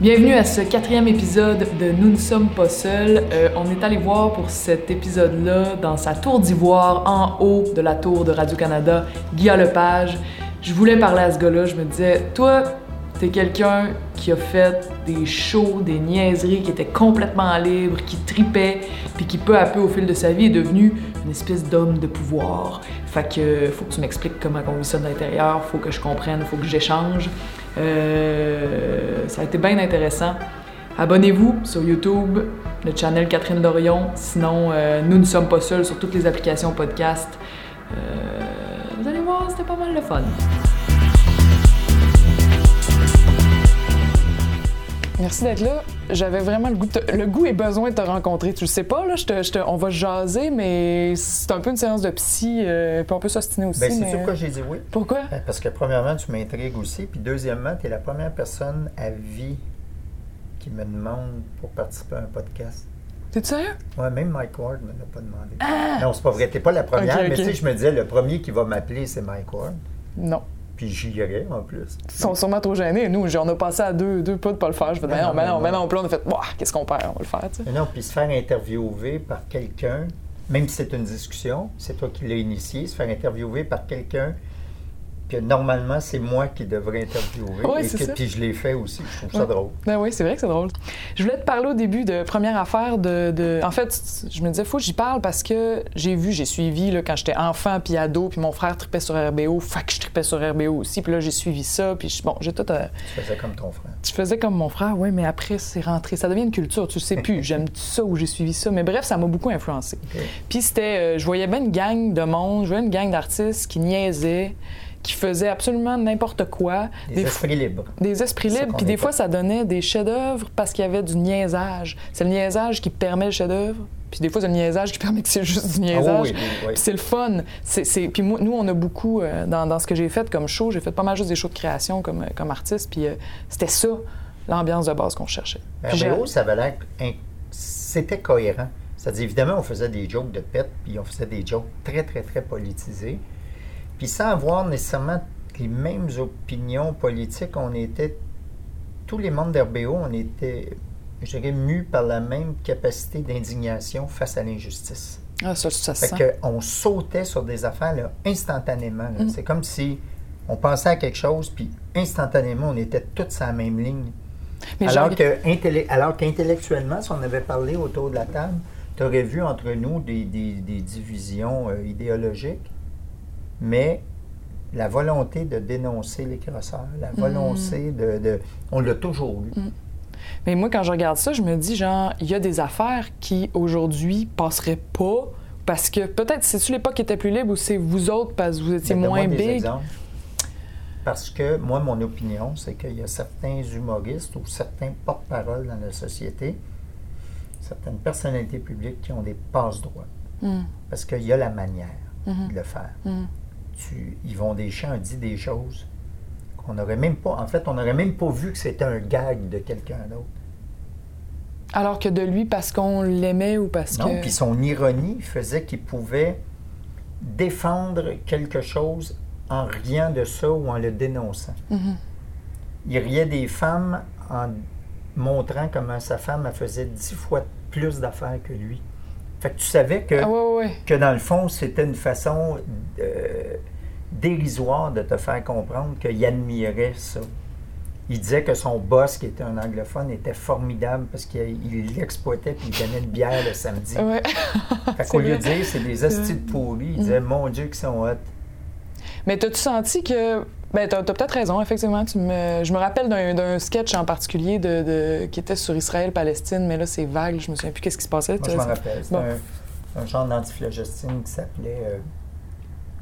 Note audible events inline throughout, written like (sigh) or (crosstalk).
Bienvenue à ce quatrième épisode de Nous ne sommes pas seuls. Euh, on est allé voir pour cet épisode-là dans sa tour d'ivoire en haut de la tour de Radio-Canada, Guillaume Lepage. Je voulais parler à ce gars-là, je me disais, toi, t'es quelqu'un qui a fait des shows, des niaiseries, qui était complètement libre, qui tripait, puis qui peu à peu au fil de sa vie est devenu une espèce d'homme de pouvoir. Fait que faut que tu m'expliques comment on vit ça de l'intérieur, faut que je comprenne, faut que j'échange. Euh, ça a été bien intéressant. Abonnez-vous sur YouTube, le channel Catherine Dorion. Sinon, euh, nous ne sommes pas seuls sur toutes les applications podcast. Euh, vous allez voir, c'était pas mal le fun. Merci d'être là. J'avais vraiment le goût, te- le goût et besoin de te rencontrer. Tu le sais pas, là, je te- je te- on va jaser, mais c'est un peu une séance de psy, euh, puis on peut s'ostiner aussi. C'est mais- pourquoi j'ai dit oui? Pourquoi? Ben, Parce que premièrement, tu m'intrigues aussi, puis deuxièmement, tu es la première personne à vie qui me demande pour participer à un podcast. T'es sérieux? Ouais, même Mike Ward ne me l'a pas demandé. Non, c'est pas vrai, t'es pas la première, Ah! Mais tu sais, je me disais, le premier qui va m'appeler, c'est Mike Ward. Non. Puis j'y irais en plus. Ils sont sûrement trop gênés. Nous, on a passé à deux, deux pas de pas le faire. Je fais, Non, non, non, on a fait, qu'est-ce qu'on perd? On va le faire, tu sais. Non, puis se faire interviewer par quelqu'un, même si c'est une discussion, c'est toi qui l'as initié, se faire interviewer par quelqu'un que normalement c'est moi qui devrais interviewer. Et c'est que, ça. puis je l'ai fait aussi. Je trouve ça drôle. Ben oui, c'est vrai que c'est drôle. Je voulais te parler au début de première affaire de. de- En fait, je me disais, faut que j'y parle parce que j'ai vu, j'ai suivi là, quand j'étais enfant puis ado, puis mon frère tripait sur RBO, fait que je tripais sur RBO aussi, puis là, j'ai suivi ça, puis je- bon, j'ai tout. euh, Tu faisais comme ton frère. Je faisais comme mon frère, oui, mais après, c'est rentré. Ça devient une culture, tu sais plus. J'aime ça ou j'ai suivi ça. Mais bref, ça m'a beaucoup influencé. Puis c'était, euh, je voyais bien une gang de monde, je voyais une gang d'artistes qui niaisaient, qui faisaient absolument n'importe quoi. Des Des, esprits libres. des esprits libres, puis des fois, pas. ça donnait des chefs-d'œuvre parce qu'il y avait du niaisage. C'est le niaisage qui permet le chef-d'œuvre, puis des fois, c'est le niaisage qui (laughs) permet que c'est juste du niaisage. Ah oui, oui, oui. Puis c'est le fun. C'est, Puis moi, nous, on a beaucoup, euh, dans, dans ce que j'ai fait comme show, j'ai fait pas mal juste des shows de création comme, euh, comme artiste, puis euh, c'était ça, l'ambiance de base qu'on cherchait. RBO, ça avait l'air. C'était cohérent. C'est-à-dire, évidemment, on faisait des jokes de pète, puis on faisait des jokes très, très, très politisés. Puis sans avoir nécessairement les mêmes opinions politiques, on était. Tous les membres d'RBO, on était, je dirais, mus par la même capacité d'indignation face à l'injustice. Ah, ça, ça Fait sent. qu'on sautait sur des affaires là, instantanément. là. Mm. C'est comme si on pensait à quelque chose, puis instantanément, on était tous sur la même ligne. Mais alors, que, alors qu'intellectuellement, si on avait parlé autour de la table, tu aurais vu entre nous des, des- des divisions euh, idéologiques, mais la volonté de dénoncer les crosseurs, la volonté de, de- On l'a toujours eu. Mais moi, quand je regarde ça, je me dis, genre, il y a des affaires qui, aujourd'hui, passeraient pas parce que peut-être, c'est-tu l'époque qui était plus libre ou c'est vous autres parce que vous étiez donne-moi moins des big? exemples. Parce que moi, mon opinion, c'est qu'il y a certains humoristes ou certains porte-parole dans la société, certaines personnalités publiques qui ont des passe-droits. Mm. Parce qu'il y a la manière Mhm. de le faire. Mm. Tu, ils vont des champs, dit des choses qu'on n'aurait même pas. En fait, on n'aurait même pas vu que c'était un gag de quelqu'un d'autre. Alors que de lui, parce qu'on l'aimait ou parce Non, que. puis son ironie faisait qu'il pouvait défendre quelque chose en riant de ça ou en le dénonçant. Mhm. Il riait des femmes en montrant comment sa femme elle faisait dix fois plus d'affaires que lui. Fait que tu savais que, Ah, ouais, ouais, ouais. que dans le fond, c'était une façon euh, dérisoire de te faire comprendre qu'il admirait ça. Il disait que son boss, qui était un anglophone, était formidable parce qu'il il l'exploitait puis il donnait une bière le samedi. Ouais. Fait (laughs) qu'au lieu de dire c'est des hosties de pourris, il disait mon Dieu qu'ils sont hot. Mais t'as-tu senti que. Ben, t'as, t'as peut-être raison, effectivement. Tu me... Je me rappelle d'un, sketch en particulier de, de- qui était sur Israël-Palestine, mais là, c'est vague. Je me souviens plus qu'est-ce qui se passait. Moi, je m'en rappelle. C'était Bon. un, un genre d'antiflogestine qui s'appelait euh,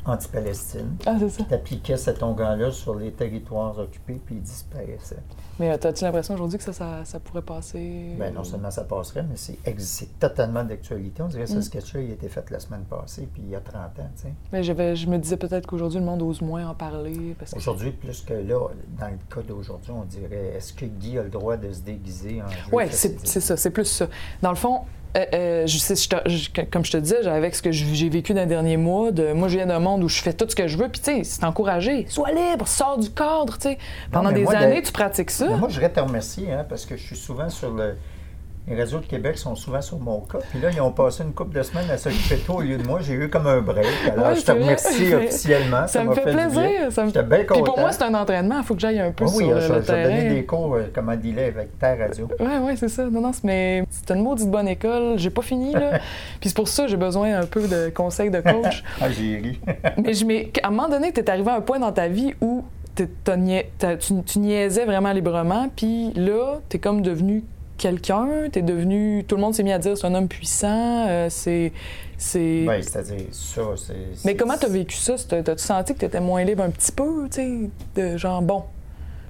Anti-Palestine. Ah, c'est ça. Tu appliquais cet onguent-là sur les territoires occupés, puis il disparaissait. Mais euh, t'as-tu l'impression aujourd'hui que ça, ça, ça pourrait passer? Ben, non seulement ça passerait, mais c'est, totalement d'actualité. On dirait que ce Mm. sketch-là, il a été fait la semaine passée, puis il y a 30 ans. tu sais. Mais je me disais peut-être qu'aujourd'hui, le monde ose moins en parler. Parce que... Aujourd'hui, plus que là, dans le cas d'aujourd'hui, on dirait est-ce que Guy a le droit de se déguiser en Oui, c'est ça, c'est plus ça. Dans le fond, euh, euh, je sais, je comme je te disais, avec ce que j'ai vécu dans les derniers mois, de, moi, je viens d'un monde où je fais tout ce que je veux, puis tu sais, c'est encouragé. Sois libre, sors du cadre, tu sais. Pendant des moi, de- années, tu pratiques ça. Mais moi, je voudrais te remercier, hein, parce que je suis souvent sur le. Les réseaux de Québec sont souvent sur mon cas. Puis là, ils ont passé une couple de semaines à s'occuper de toi au lieu de moi. J'ai eu comme un break. (laughs) Alors, je te remercie officiellement. Ça me m'a fait plaisir. Ça me... J'étais bien Puis content. pour moi, c'est un entraînement. Il faut que j'aille un peu Ah oui, sur le, je- le j'ai donné terrain. des cours, euh, comme on dit là, avec ta radio. Ouais, ouais, c'est ça. Non, non, c'est- mais c'est une maudite bonne école. J'ai pas fini, là. (laughs) Puis c'est pour ça que j'ai besoin un peu de conseils de coach. (laughs) Ah, j'ai ri. mais je, mais à un moment donné, t'es arrivé à un point dans ta vie où tu, tu niaisais vraiment librement. Puis là, t'es comme devenu quelqu'un. T'es devenu... Tout le monde s'est mis à dire c'est un homme puissant. euh, c'est... c'est... Oui, c'est-à-dire ça, c'est. Mais comment t'as vécu ça? T'as- T'as-tu senti que t'étais moins libre un petit peu, tu sais? De genre, bon,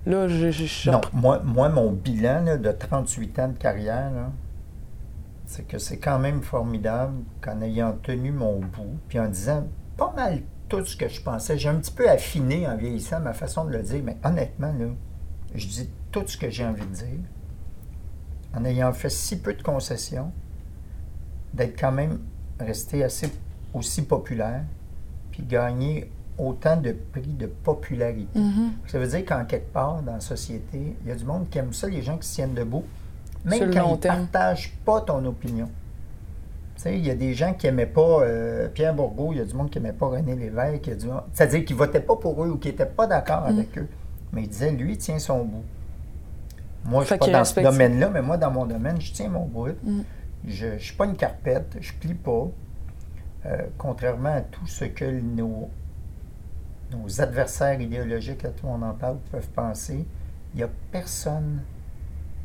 là, je... je- Non, moi, moi, mon bilan là, de 38 ans de carrière, c'est que c'est quand même formidable qu'en ayant tenu mon bout, puis en disant pas mal tout ce que je pensais, j'ai un petit peu affiné en vieillissant ma façon de le dire, mais honnêtement, là, je dis tout ce que j'ai envie de dire, en ayant fait si peu de concessions, d'être quand même resté assez aussi populaire, puis gagner autant de prix de popularité. Mhm. Ça veut dire qu'en quelque part dans la société, il y a du monde qui aime ça, les gens qui se tiennent debout, même Sur quand ils ne partagent pas ton opinion. Il y a des gens qui n'aimaient pas euh, Pierre Bourgault, il y a du monde qui n'aimait pas René Lévesque, du c'est-à-dire qui ne votaient pas pour eux ou qui n'étaient pas d'accord Mm. avec eux. Mais il disait, lui, il tient son bout. Moi, je ne suis pas dans ce domaine-là, mais moi, dans mon domaine, je tiens mon bout. Mm. Je ne suis pas une carpette, je plie pas. Euh, contrairement à tout ce que nos, nos adversaires idéologiques, à tout le monde en parle, peuvent penser, il n'y a personne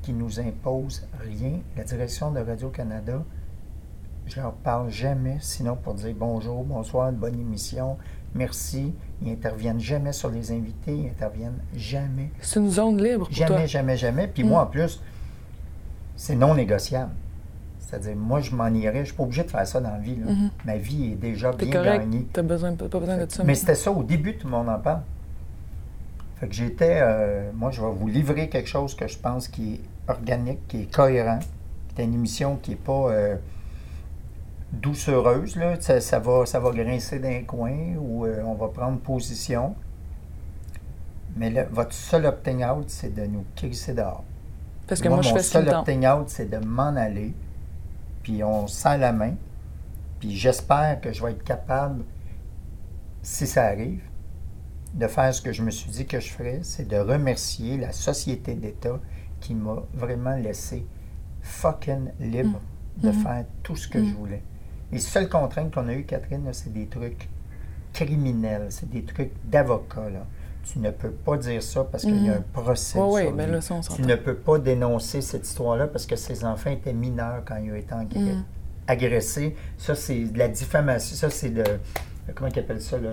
qui nous impose rien. La direction de Radio-Canada, je leur parle jamais, sinon pour dire bonjour, bonsoir, bonne émission, merci. Ils n'interviennent jamais sur les invités, ils n'interviennent jamais. C'est une zone libre pour Jamais, toi. jamais, jamais. Puis Mm. moi, en plus, c'est non négociable. C'est-à-dire, moi, je m'en irais. Je ne suis pas obligé de faire ça dans la vie. là. Mhm. Ma vie est déjà bien correct. gagnée. T'as besoin, pas besoin de ça. Mais c'était ça au début, tout le monde en parle. Fait que j'étais. euh, moi, je vais vous livrer quelque chose que je pense qui est organique, qui est cohérent. C'est une émission qui n'est pas euh, doucereuse. Là. Ça, ça va, ça va grincer d'un coin ou euh, on va prendre position. Mais votre seul opting out, c'est de nous crisser dehors. Parce que moi, je mon fais seul opting out, c'est de m'en aller. Puis on serre la main. Puis j'espère que je vais être capable, si ça arrive, de faire ce que je me suis dit que je ferais, c'est de remercier la société d'État qui m'a vraiment laissé fucking libre de Mhm. faire tout ce que Mm. je voulais. Les seules contraintes qu'on a eues, Catherine, c'est des trucs criminels, c'est des trucs d'avocat. Tu ne peux pas dire ça parce qu'il y a un procès. Oui, oui, mais là, ça, on Tu ne peux pas dénoncer cette histoire-là parce que ces enfants étaient mineurs quand ils ont été Mm. agressés. Ça, c'est de la diffamation. Ça, c'est de. Comment ils appellent ça, là,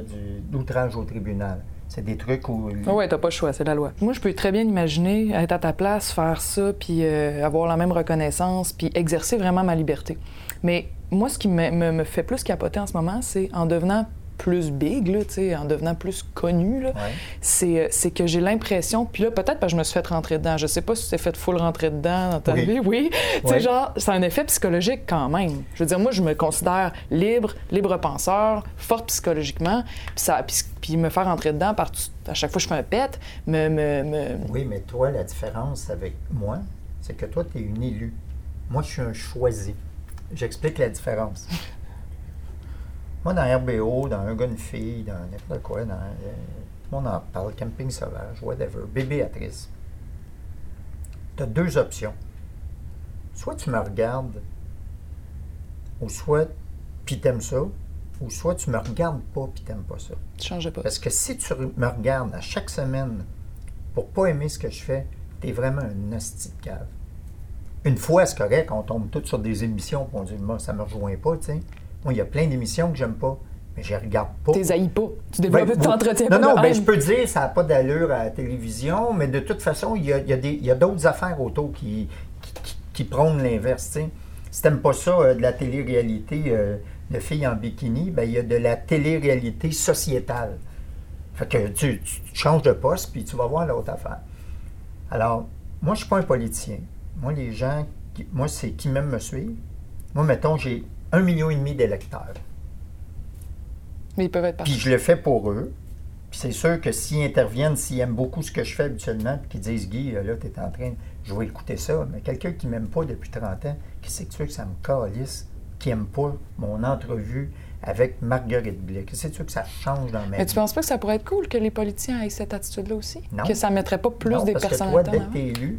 d'outrage au tribunal. C'est des trucs où. Ah ouais, t'as pas le choix, c'est la loi. Moi, je peux très bien imaginer être à ta place, faire ça, puis euh, avoir la même reconnaissance, puis exercer vraiment ma liberté. Mais moi, ce qui me, me- me fait plus capoter en ce moment, c'est en devenant plus big, là, en devenant plus connu, Ouais. c'est, euh, c'est que j'ai l'impression, puis là, peut-être parce que je me suis fait rentrer dedans. Je sais pas si tu t'es fait full rentrer dedans dans ta Oui. vie. Oui. (laughs) Genre, c'est un effet psychologique quand même. Je veux dire, moi, je me considère libre, libre penseur, forte psychologiquement, puis ça, puis, puis me faire rentrer dedans par à chaque fois que je fais un pet, me, me, me- Oui, mais toi, la différence avec moi, c'est que toi, tu es une élue. Moi, je suis un choisi. J'explique la différence. (laughs) Moi, dans RBO, dans Un gars, une fille, dans n'importe quoi, dans, euh, tout le monde en parle, camping sauvage, whatever, bébéatrice. Tu as deux options. Soit tu me regardes, ou soit, puis t'aimes ça, ou soit tu me regardes pas, puis t'aimes pas ça. tu changeais pas. Parce que si tu me regardes à chaque semaine pour pas aimer ce que je fais, t'es vraiment un hostie de cave. Une fois, c'est correct, on tombe tous sur des émissions et on dit, moi, ça me rejoint pas, tu sais. Moi, il y a plein d'émissions que j'aime pas, mais je les regarde pas. T'es haïs pas. Tu développes, Ben, t'entretiens non, pas non, ben, je peux dire, ça n'a pas d'allure à la télévision, mais de toute façon, il y a, y a des- y a d'autres affaires autour qui, qui, qui- qui prônent l'inverse. tu sais. Si t'aimes pas ça, euh, de la télé-réalité euh, de filles en bikini, ben, il y a de la télé-réalité sociétale. Fait que tu, tu- tu changes de poste, puis tu vas voir l'autre affaire. Alors, moi, je suis pas un politicien. Moi, les gens, qui- moi, c'est qui m'aiment me suivre. Moi, mettons, j'ai un million et demi d'électeurs. Mais ils peuvent être Puis partis. je le fais pour eux. Puis c'est sûr que s'ils interviennent, s'ils aiment beaucoup ce que je fais habituellement, puis qu'ils disent Guy, là, tu es en train, je vais écouter ça. Mais quelqu'un qui m'aime pas depuis 30 ans, qui c'est que tu veux que ça me calisse, qui aime pas mon entrevue avec Marguerite Blais, que tu veux que ça change dans ma Mais tu vie? penses pas que ça pourrait être cool que les politiciens aient cette attitude-là aussi? Non. Que ça mettrait pas plus Non, des parce que personnes toi, dès que tu élu,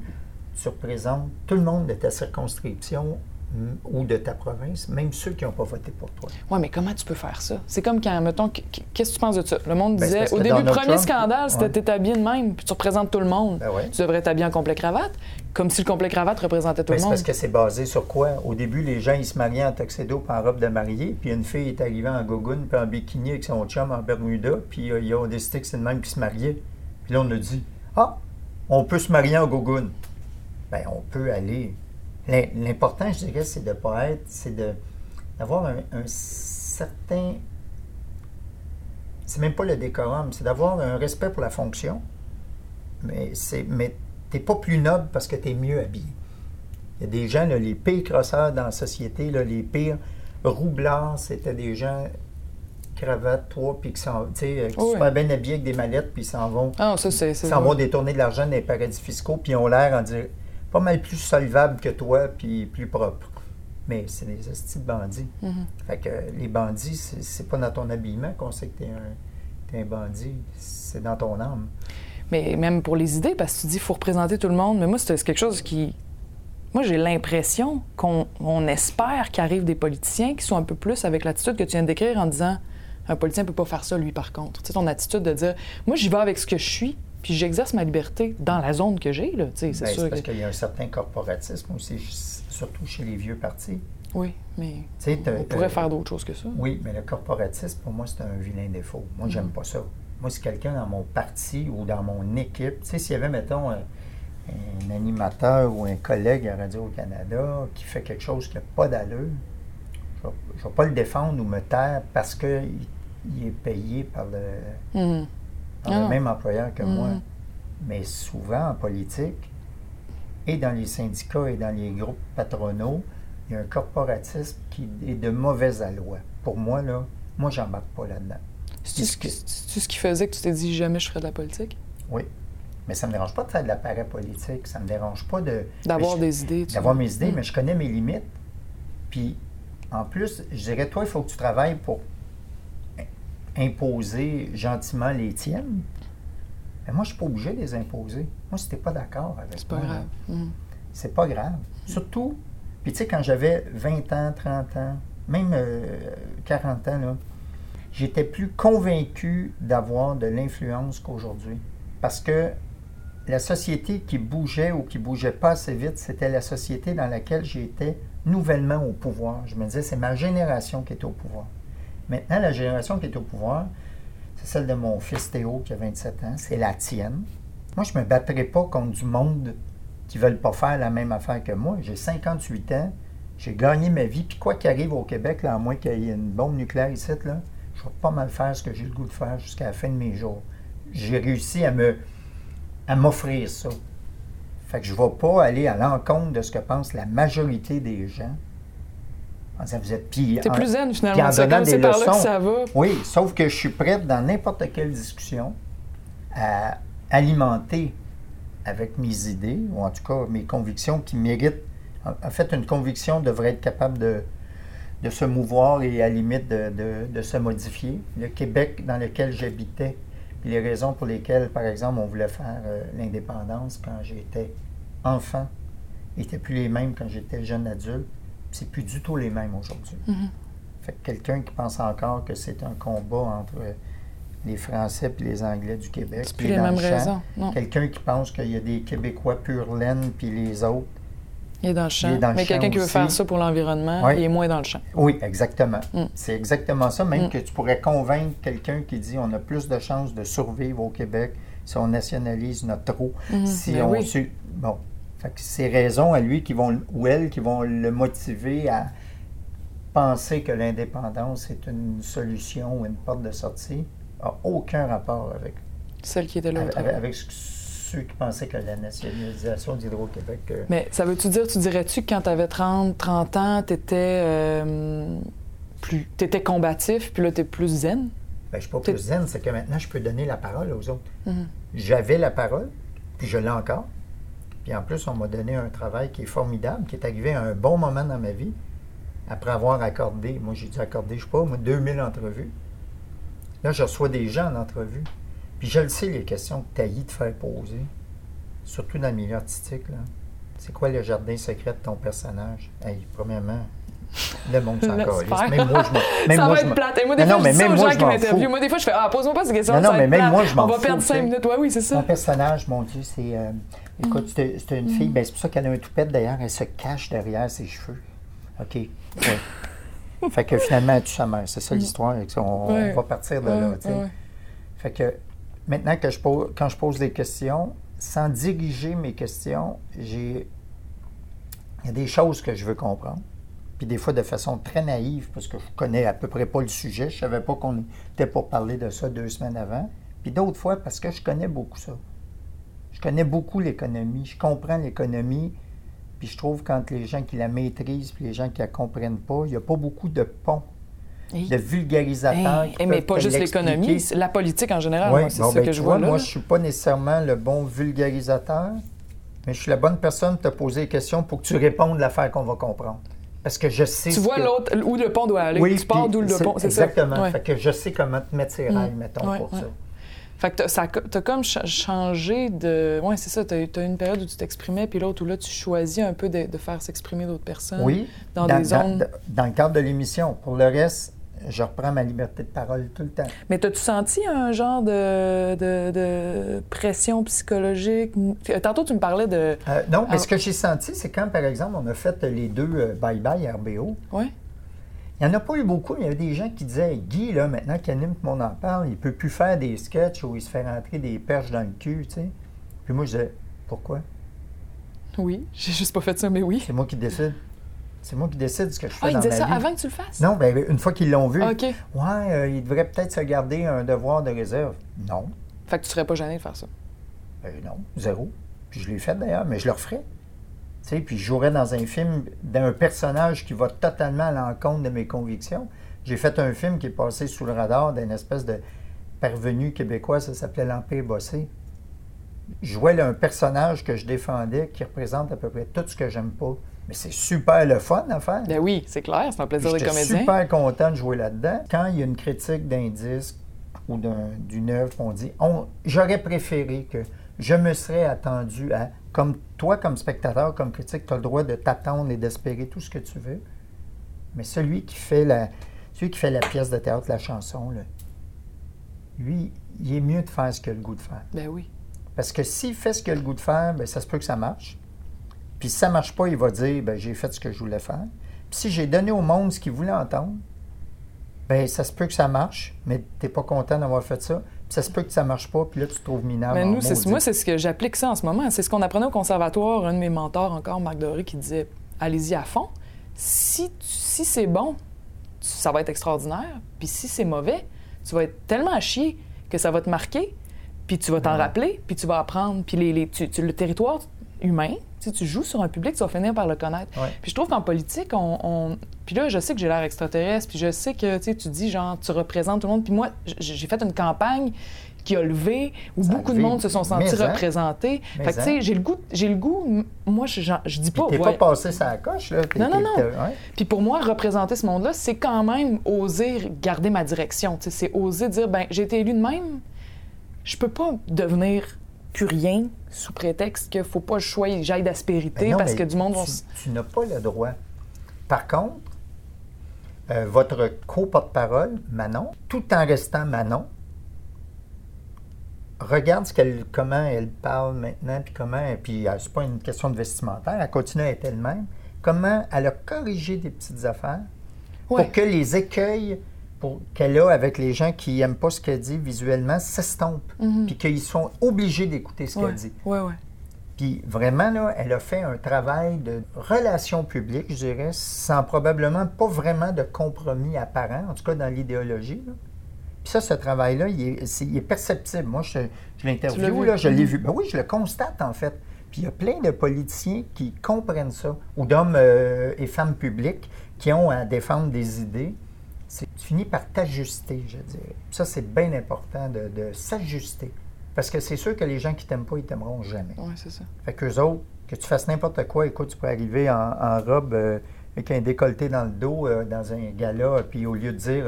tu représentes tout le monde de ta circonscription mm, ou de ta province, même ceux qui n'ont pas voté pour toi. Oui, mais comment tu peux faire ça? C'est comme quand, mettons, qu- qu- qu'est-ce que tu penses de ça? Le monde Ben, disait, au début, Donald premier Trump- scandale, c'était Ouais. t'es habillé de même, puis tu représentes tout le monde. Ben ouais. Tu devrais t'habiller en complet cravate, comme si le complet cravate représentait tout Ben, le monde. parce que c'est basé sur quoi? Au début, les gens, ils se mariaient en tuxedo puis en robe de mariée, puis une fille est arrivée en gogoune puis en bikini avec son chum en Bermuda, puis euh, ils ont décidé que c'est le même qui se mariait. Puis là, on a dit, ah, on peut se marier en gogoune. Ben, on peut aller. L'im- L'important, je dirais, c'est de ne pas être, c'est de d'avoir un, un certain... C'est même pas le décorum, c'est d'avoir un respect pour la fonction, mais c'est mais t'es pas plus noble parce que tu es mieux habillé. Il y a des gens, là, les pires crosseurs dans la société, là, les pires roublards, c'était des gens cravate, toi, puis qui sont qui sont Oui. super bien habillés avec des mallettes, puis ils s'en vont, Ah, ça, c'est. s'en vont détourner de l'argent dans les paradis fiscaux, puis ils ont l'air en dire pas mal plus solvables que toi, puis plus propres. Mais c'est des hosties de bandits. Mhm. Fait que les bandits, c'est pas dans ton habillement qu'on sait que t'es un, t'es un bandit, c'est dans ton âme. Mais même pour les idées, parce que tu dis qu'il faut représenter tout le monde. Mais moi, c'est c'est quelque chose qui. Moi, j'ai l'impression qu'on on espère qu'arrivent des politiciens qui sont un peu plus avec l'attitude que tu viens de décrire en disant un politicien peut pas faire ça, lui, par contre. Tu sais, ton attitude de dire moi, j'y vais avec ce que je suis, puis j'exerce ma liberté dans la zone que j'ai, là. C'est Ben, sûr parce qu'il y a un certain corporatisme aussi, surtout chez les vieux partis. Oui, mais. On pourrait t'as- faire d'autres choses que ça. Oui, mais le corporatisme, pour moi, c'est un vilain défaut. Moi, Mm. j'aime pas ça. Moi, si quelqu'un dans mon parti ou dans mon équipe, tu sais, s'il y avait, mettons, un, un animateur ou un collègue à Radio-Canada qui fait quelque chose qui n'a pas d'allure, je ne vais pas le défendre ou me taire parce qu'il il est payé par le, Mhm. Par Ah le même employeur que moi. Mhm. Mais souvent, en politique, et dans les syndicats et dans les groupes patronaux, il y a un corporatisme qui est de mauvaise aloi. Pour moi, là, moi, j'embarque pas là-dedans. C'est-tu ce, qui- ce qui faisait que tu t'es dit jamais je ferais de la politique? Oui. Mais ça ne me dérange pas de faire de la parapolitique. Ça ne me dérange pas de. D'avoir je- des idées. D'avoir mes idées, Mm. mais je connais mes limites. Puis, en plus, je dirais, toi, il faut que tu travailles pour imposer gentiment les tiennes. Mais moi, je ne suis pas obligé de les imposer. Moi, si tu n'es pas d'accord avec C'est pas moi, grave. Mhm. c'est pas grave. Surtout, puis tu sais, quand j'avais 20 ans, 30 ans, même euh, 40 ans, là, j'étais plus convaincu d'avoir de l'influence qu'aujourd'hui. Parce que la société qui bougeait ou qui bougeait pas assez vite, c'était la société dans laquelle j'étais nouvellement au pouvoir. Je me disais, c'est ma génération qui est au pouvoir. Maintenant, la génération qui est au pouvoir, c'est celle de mon fils Théo qui a 27 ans, c'est la tienne. Moi, je ne me battrai pas contre du monde qui ne veulent pas faire la même affaire que moi. J'ai 58 ans, j'ai gagné ma vie, puis quoi qu'il arrive au Québec, là, à moins qu'il y ait une bombe nucléaire ici, là, je vais pas mal faire ce que j'ai le goût de faire jusqu'à la fin de mes jours. J'ai réussi à me à m'offrir ça. Fait que je ne vais pas aller à l'encontre de ce que pense la majorité des gens. Disant, vous êtes puis T'es en- plus zen, finalement. en C'est donnant comme des c'est par là que leçons. ça va. Oui, sauf que je suis prête dans n'importe quelle discussion à alimenter avec mes idées, ou en tout cas mes convictions qui méritent. En en fait, une conviction devrait être capable de, de se mouvoir et à la limite de, de- de se modifier. Le Québec dans lequel j'habitais, puis les raisons pour lesquelles, par exemple, on voulait faire euh, l'indépendance quand j'étais enfant, n'étaient plus les mêmes quand j'étais jeune adulte. C'est plus du tout les mêmes aujourd'hui. Mhm. Fait que quelqu'un qui pense encore que c'est un combat entre les Français et les Anglais du Québec. C'est plus les dans mêmes le champ. raisons. Quelqu'un qui pense qu'il y a des Québécois pur laine puis les autres. Il est dans le champ. Dans mais quelqu'un qui veut faire ça pour l'environnement, Oui. il est moins dans le champ. Oui, exactement. Mm. C'est exactement ça. Même Mm. que tu pourrais convaincre quelqu'un qui dit on a plus de chances de survivre au Québec si on nationalise notre eau. Mhm. Si Ben on oui. su- Bon. Fait que c'est raisons à lui qui vont ou elle qui vont le motiver à penser que l'indépendance est une solution ou une porte de sortie a aucun rapport avec, Celle qui avec, ceux qui pensaient que la nationalisation d'Hydro-Québec. euh, Mais ça veut-tu dire, tu dirais-tu que quand tu avais 30, 30 ans, tu étais, plus, t'étais combatif, puis là, tu es plus zen? ben, je suis pas plus zen, c'est que maintenant, je peux donner la parole aux autres. Mhm. J'avais la parole, puis je l'ai encore. Puis en plus, on m'a donné un travail qui est formidable, qui est arrivé à un bon moment dans ma vie, après avoir accordé, moi j'ai dû accorder, je sais pas, moi, 2000 entrevues. Là, je reçois des gens en entrevue. Puis je le sais, les questions que tu as de faire poser, surtout dans le milieu artistique. là. C'est quoi le jardin secret de ton personnage? Hey, premièrement, le monde s'en (laughs) calisse. Même moi, je m'en- ça moi, va être plate. Moi, des Non, fois, non, je dis ça aux gens qui m'interviewent. fous. Moi, des fois, je fais Ah, pose-moi pas ces questions. Non, non, mais même plate. moi, je m'en On va fous, perdre tu cinq sais. minutes. Ouais, oui, c'est ça. personnage, mon Dieu, c'est. euh, écoute, Mm. c'est une fille, ben, c'est pour ça qu'elle a un toupette d'ailleurs, elle se cache derrière ses cheveux. OK? Ouais. (laughs) fait que finalement, elle tue sa mère. C'est ça l'histoire. On, Mm. Ouais. on va partir de là. ouais. Fait que maintenant que je pose, quand je pose des questions, sans diriger mes questions, j'ai. Il y a des choses que je veux comprendre. Puis des fois de façon très naïve, parce que je connais à peu près pas le sujet. Je savais pas qu'on était pour parler de ça deux semaines avant. Puis d'autres fois parce que je connais beaucoup ça. Je connais beaucoup l'économie. Je comprends l'économie. Puis je trouve quand les gens qui la maîtrisent puis les gens qui la comprennent pas, il n'y a pas beaucoup de ponts, Hey. de vulgarisateurs. Hey, qui mais pas te juste l'économie, la politique en général. Oui, c'est bon, ça ben, que je vois là. Moi, je suis pas nécessairement le bon vulgarisateur, mais je suis la bonne personne pour te poser des questions pour que tu répondes à l'affaire qu'on va comprendre. Parce que je sais. Tu vois que- l'autre, où le pont doit aller. Oui, tu pars d'où le pont, c'est ça? Exactement. Ouais. Fait que je sais comment te mettre ses rails, Mm. mettons, Ouais, pour ouais. ça. Fait que t'as, comme cha- changé de. Oui, c'est ça. T'as, t'as une période où tu t'exprimais, puis l'autre où là, tu choisis un peu de, de faire s'exprimer d'autres personnes. Oui, Dans, des zones. dans le cadre de l'émission. Pour le reste, je reprends ma liberté de parole tout le temps. Mais t'as-tu senti un genre de, de, de pression psychologique? Tantôt, tu me parlais de. Euh, non, mais Ah. ce que j'ai senti, c'est quand, par exemple, on a fait les deux euh, Bye Bye RBO, Oui. Il n'y en a pas eu beaucoup, mais il y avait des gens qui disaient Guy, là, maintenant qu'anime tout le monde en parle, il ne peut plus faire des sketchs où il se fait rentrer des perches dans le cul, tu sais. Puis moi, je disais Pourquoi? Oui. J'ai juste pas fait ça, mais oui. C'est moi qui décide. C'est moi qui décide ce que je fais Ah, il dans disait ma ça vie. avant que tu le fasses? Non, ben, une fois qu'ils l'ont vu, OK. ouais, euh, il devrait peut-être se garder un devoir de réserve. Non, Fait que tu serais pas gêné de faire ça? Ben non, zéro. Puis je l'ai fait d'ailleurs, mais je le referai. Sais, puis je jouerais dans un film d'un personnage qui va totalement à l'encontre de mes convictions. J'ai fait un film qui est passé sous le radar d'une espèce de parvenu québécois, ça s'appelait L'Empire bossé. Je jouais un personnage que je défendais qui représente à peu près tout ce que j'aime pas. Mais c'est super le fun à faire. Ben oui, c'est clair, c'est un plaisir de comédien. super content de jouer là-dedans. Quand il y a une critique d'un disque ou d'un- d'une œuvre, on dit on- j'aurais préféré que je me serais attendu à, comme toi, comme spectateur, comme critique, tu as le droit de t'attendre et d'espérer tout ce que tu veux. Mais celui qui fait la, celui qui fait la pièce de théâtre, la chanson, là, lui, il est mieux de faire ce qu'il a le goût de faire. Ben oui. Parce que s'il fait ce qu'il a le goût de faire, ben, ça se peut que ça marche. Puis si ça ne marche pas, il va dire ben, j'ai fait ce que je voulais faire. Puis si j'ai donné au monde ce qu'il voulait entendre, ben ça se peut que ça marche, mais tu n'es pas content d'avoir fait ça. Puis ça se peut que ça marche pas, puis là, tu te trouves minable. Mais en nous, c'est, moi, c'est ce que j'applique ça en ce moment. C'est ce qu'on apprenait au conservatoire. Un de mes mentors, encore, Marc Doré, qui disait allez-y à fond. Si, tu- si c'est bon, tu- ça va être extraordinaire. Puis si c'est mauvais, tu vas être tellement à chier que ça va te marquer, puis tu vas t'en Ouais. rappeler, puis tu vas apprendre. Puis les, les- tu- tu- le territoire humain, tu sais, tu joues sur un public, tu vas finir par le connaître. Ouais. Puis je trouve qu'en politique, on, on- Puis là, je sais que j'ai l'air extraterrestre, puis je sais que tu dis, genre, tu représentes tout le monde. Puis moi, j'ai fait une campagne qui a levé, où Ça beaucoup de monde se sont sentis Mais représentés. Mais Fait que, tu sais, j'ai le goût, j'ai le goût, moi, je, genre, je dis pas... t'es ouais. pas passé sa coche, là. Non, non, non. ouais. Puis pour moi, représenter ce monde-là, c'est quand même oser garder ma direction. Tu sais, C'est oser dire, ben j'ai été élu de même, je peux pas devenir plus rien sous prétexte qu'il faut pas que je sois- j'aille d'aspérité Ben parce que du monde tu, tu n'as pas le droit. Par contre, euh, votre co-porte-parole, Manon, tout en restant Manon, regarde ce qu'elle, comment elle parle maintenant, puis comment, puis euh, c'est pas une question de vestimentaire, elle continue à être elle-même, comment elle a corrigé des petites affaires Ouais. pour que les écueils qu'elle a avec les gens qui n'aiment pas ce qu'elle dit visuellement s'estompent, Mhm. puis qu'ils sont obligés d'écouter ce Ouais, qu'elle dit. ouais, ouais. Puis vraiment, là, elle a fait un travail de relations publiques, je dirais, sans probablement pas vraiment de compromis apparent, en tout cas dans l'idéologie. Puis ça, ce travail-là, il est, c'est- il est perceptible. Moi, je, je Tu l'as l'interview, vu? là, je l'ai Mhm. vu. Ben oui, je le constate, en fait. Puis il y a plein de politiciens qui comprennent ça, ou d'hommes euh, et femmes publics qui ont à défendre des idées. C'est, tu finis par t'ajuster, je dirais. Ça, c'est bien important de, de s'ajuster. Parce que c'est sûr que les gens qui t'aiment pas, ils t'aimeront jamais. Oui, c'est ça. Fait qu'eux autres, que tu fasses n'importe quoi, écoute, tu peux arriver en, en robe euh, avec un décolleté dans le dos euh, dans un gala, puis au lieu de dire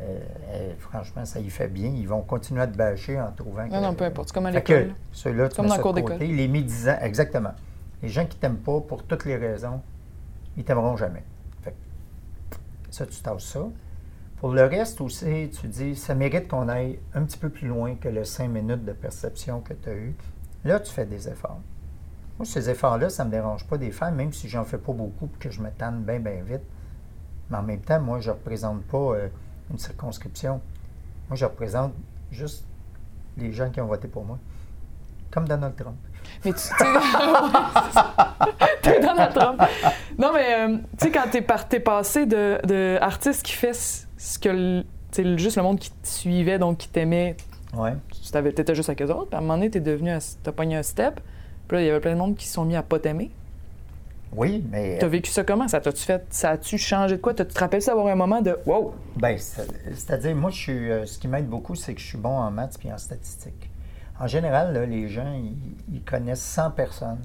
euh, franchement, ça y fait bien, ils vont continuer à te bâcher en trouvant que. Non, non, peu importe. C'est comme à l'école. ceux-là, tu Comme mets dans ça le cours côté. Les médisants, exactement. Les gens qui t'aiment pas pour toutes les raisons, ils t'aimeront jamais. Ça, tu tasses ça. Pour le reste aussi, tu dis, ça mérite qu'on aille un petit peu plus loin que le cinq minutes de perception que tu as eu. Là, tu fais des efforts. Moi, ces efforts-là, ça ne me dérange pas des faire, même si j'en fais pas beaucoup et que je me tanne bien, bien vite. Mais en même temps, moi, je ne représente pas euh, une circonscription. Moi, je représente juste les gens qui ont voté pour moi. Comme Donald Trump. Mais tu sais. (laughs) t'es Donald Trump. Non, mais euh, tu sais, quand t'es, par, t'es passé de, de artiste qui fait ce que. le- tu sais, juste le monde qui te suivait, donc qui t'aimait, Ouais. tu t'avais, t'étais juste avec eux autres. Puis à un moment donné, t'es devenu. un- T'as pogné un step. Puis là, il y avait plein de monde qui se sont mis à pas t'aimer. Oui, mais T'as vécu ça comment? Ça t'a-tu fait. Ça a-tu changé de quoi? T'as- Tu te rappelles d'avoir un moment de wow? Ben, c'est- c'est-à-dire, moi, je suis, euh, ce qui m'aide beaucoup, c'est que je suis bon en maths et en statistiques. En général, les gens, ils, connaissent 100 personnes.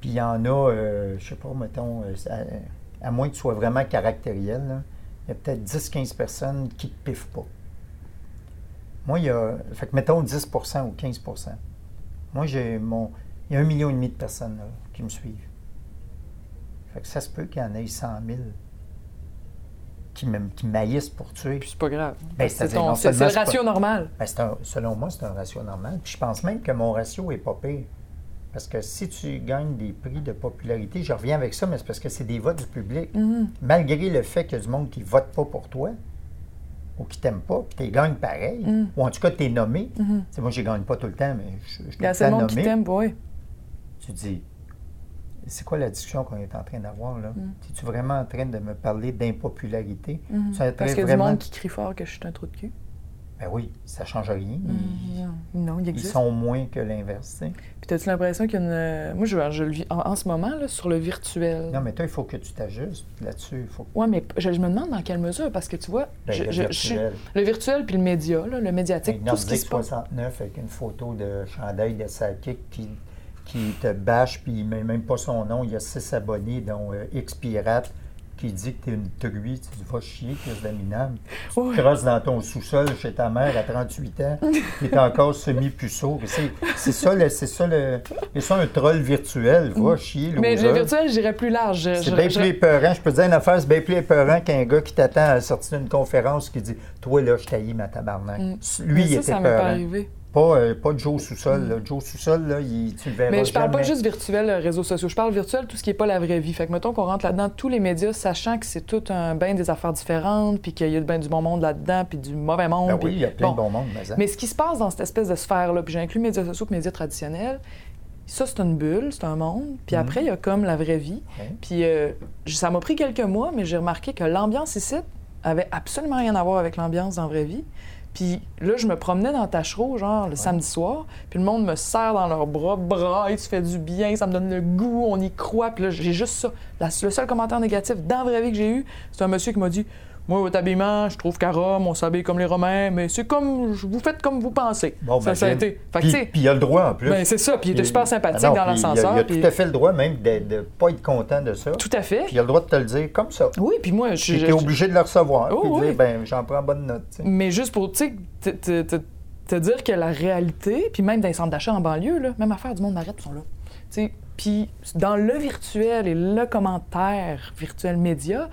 Puis il y en a, euh, je sais pas, mettons, euh, à, moins que tu sois vraiment caractériel, il y a peut-être 10-15 personnes qui ne te piffent pas. Moi, il y a, fait que mettons 10% ou 15% Moi, j'ai mon, il y a un million et demi de personnes qui me suivent. Fait que ça se peut qu'il y en ait 100 000 qui me- qui maïssent pour tuer. Puis c'est pas grave. Ben, c'est, ton- c'est- c'est le ratio pas- normal. Ben, c'est un- selon moi, c'est un ratio normal. Puis je pense même que mon ratio est pas pire. Parce que si tu gagnes des prix de popularité, je reviens avec ça, mais c'est parce que c'est des votes du public. Mhm. Malgré le fait qu'il y a du monde qui vote pas pour toi, ou qui t'aime pas, puis tu gagnes pareil, Mhm. ou en tout cas tu es nommé. Mhm. Sais, moi, je gagne pas tout le temps, mais je, je suis tout le temps monde qui nommé. t'aime, oui. Tu dis, c'est quoi la discussion qu'on est en train d'avoir là? Mhm. Es-tu vraiment en train de me parler d'impopularité? Ça Parce qu'il y a vraiment... du monde qui crie fort que je suis un trou de cul. Ben oui, ça change rien. Ils, Mhm. Non, il ils sont moins que l'inverse. tu sais. Puis t'as-tu l'impression qu'il y a une. Moi, je, je le vis en, en ce moment, là, sur le virtuel. Non, mais toi, il faut que tu t'ajustes là-dessus. Faut Ouais, mais je, je me demande dans quelle mesure, parce que tu vois, ben, je- le je- je suis- virtuel. le virtuel puis le média, là, le médiatique, Un tout ce qui se passe. 69 avec une photo de chandail de Sidekick qui, qui te bâche, puis il met même pas son nom. Il y a six abonnés, dont euh, X Pirate, qui dit que tu es une truie. Tu dis, va chier, crise de minable. Tu Ouais. crosses dans ton sous-sol chez ta mère à 38 ans, tu es encore semi-puceau. C'est c'est ça, le- c'est ça, le- c'est ça un troll virtuel. Va chier, Mais le virtuel, j'irais plus large. C'est bien je- plus épeurant. Je peux te dire une affaire, c'est bien plus épeurant qu'un gars qui t'attend à la sortie d'une conférence qui dit Toi, là, je t'haïs, ma tabarnak. Mm. Lui, Mais il ça, est ça m'est pas arrivé. Pas, euh, pas Joe sous-sol. là. Joe sous-sol, là, il- tu le verras Mais je parle pas juste virtuel, euh, réseaux sociaux. Je parle virtuel, tout ce qui est pas la vraie vie. Fait que mettons qu'on rentre là-dedans, tous les médias, sachant que c'est tout un bain des affaires différentes, puis qu'il y a ben du bon monde là-dedans, puis du mauvais monde. Ben oui, il y a plein Bon. de bon monde. Mais, ça- Mais ce qui se passe dans cette espèce de sphère-là, puis j'ai inclus médias sociaux et médias traditionnels, ça, c'est une bulle, c'est un monde. Puis Mhm. après, il y a comme la vraie vie. Puis euh, ça m'a pris quelques mois, mais j'ai remarqué que l'ambiance ici avait absolument rien à voir avec l'ambiance dans la vraie vie. Puis là, je me promenais dans Tachereau, genre, le samedi soir, puis le monde me serre dans leurs bras, braille, tu fais du bien, ça me donne le goût, on y croit. Puis là, j'ai juste ça. La- le seul commentaire négatif dans la vraie vie que j'ai eu, c'est un monsieur qui m'a dit Moi, votre habillement, je trouve qu'à Rome, on s'habille comme les Romains, mais c'est comme. Vous faites comme vous pensez. Bon, ça, ben, ça a j'aime. été. Fait Puis, puis il a le droit en plus. ben, c'est ça. Puis il était super sympathique Ah non, dans il a- l'ascenseur. Il a, puis- tout à fait le droit même de ne pas être content de ça. Tout à fait. Puis il a le droit de te le dire comme ça. Oui, puis moi, je J'étais obligé de le recevoir. Oh, puis de oui. dire, ben, j'en prends bonne note. Mais juste pour, tu sais, te, dire que la réalité, puis même dans les centres d'achat en banlieue, là, même affaire du monde m'arrête, ils sont là. Tu sais, puis dans le virtuel et le commentaire virtuel média,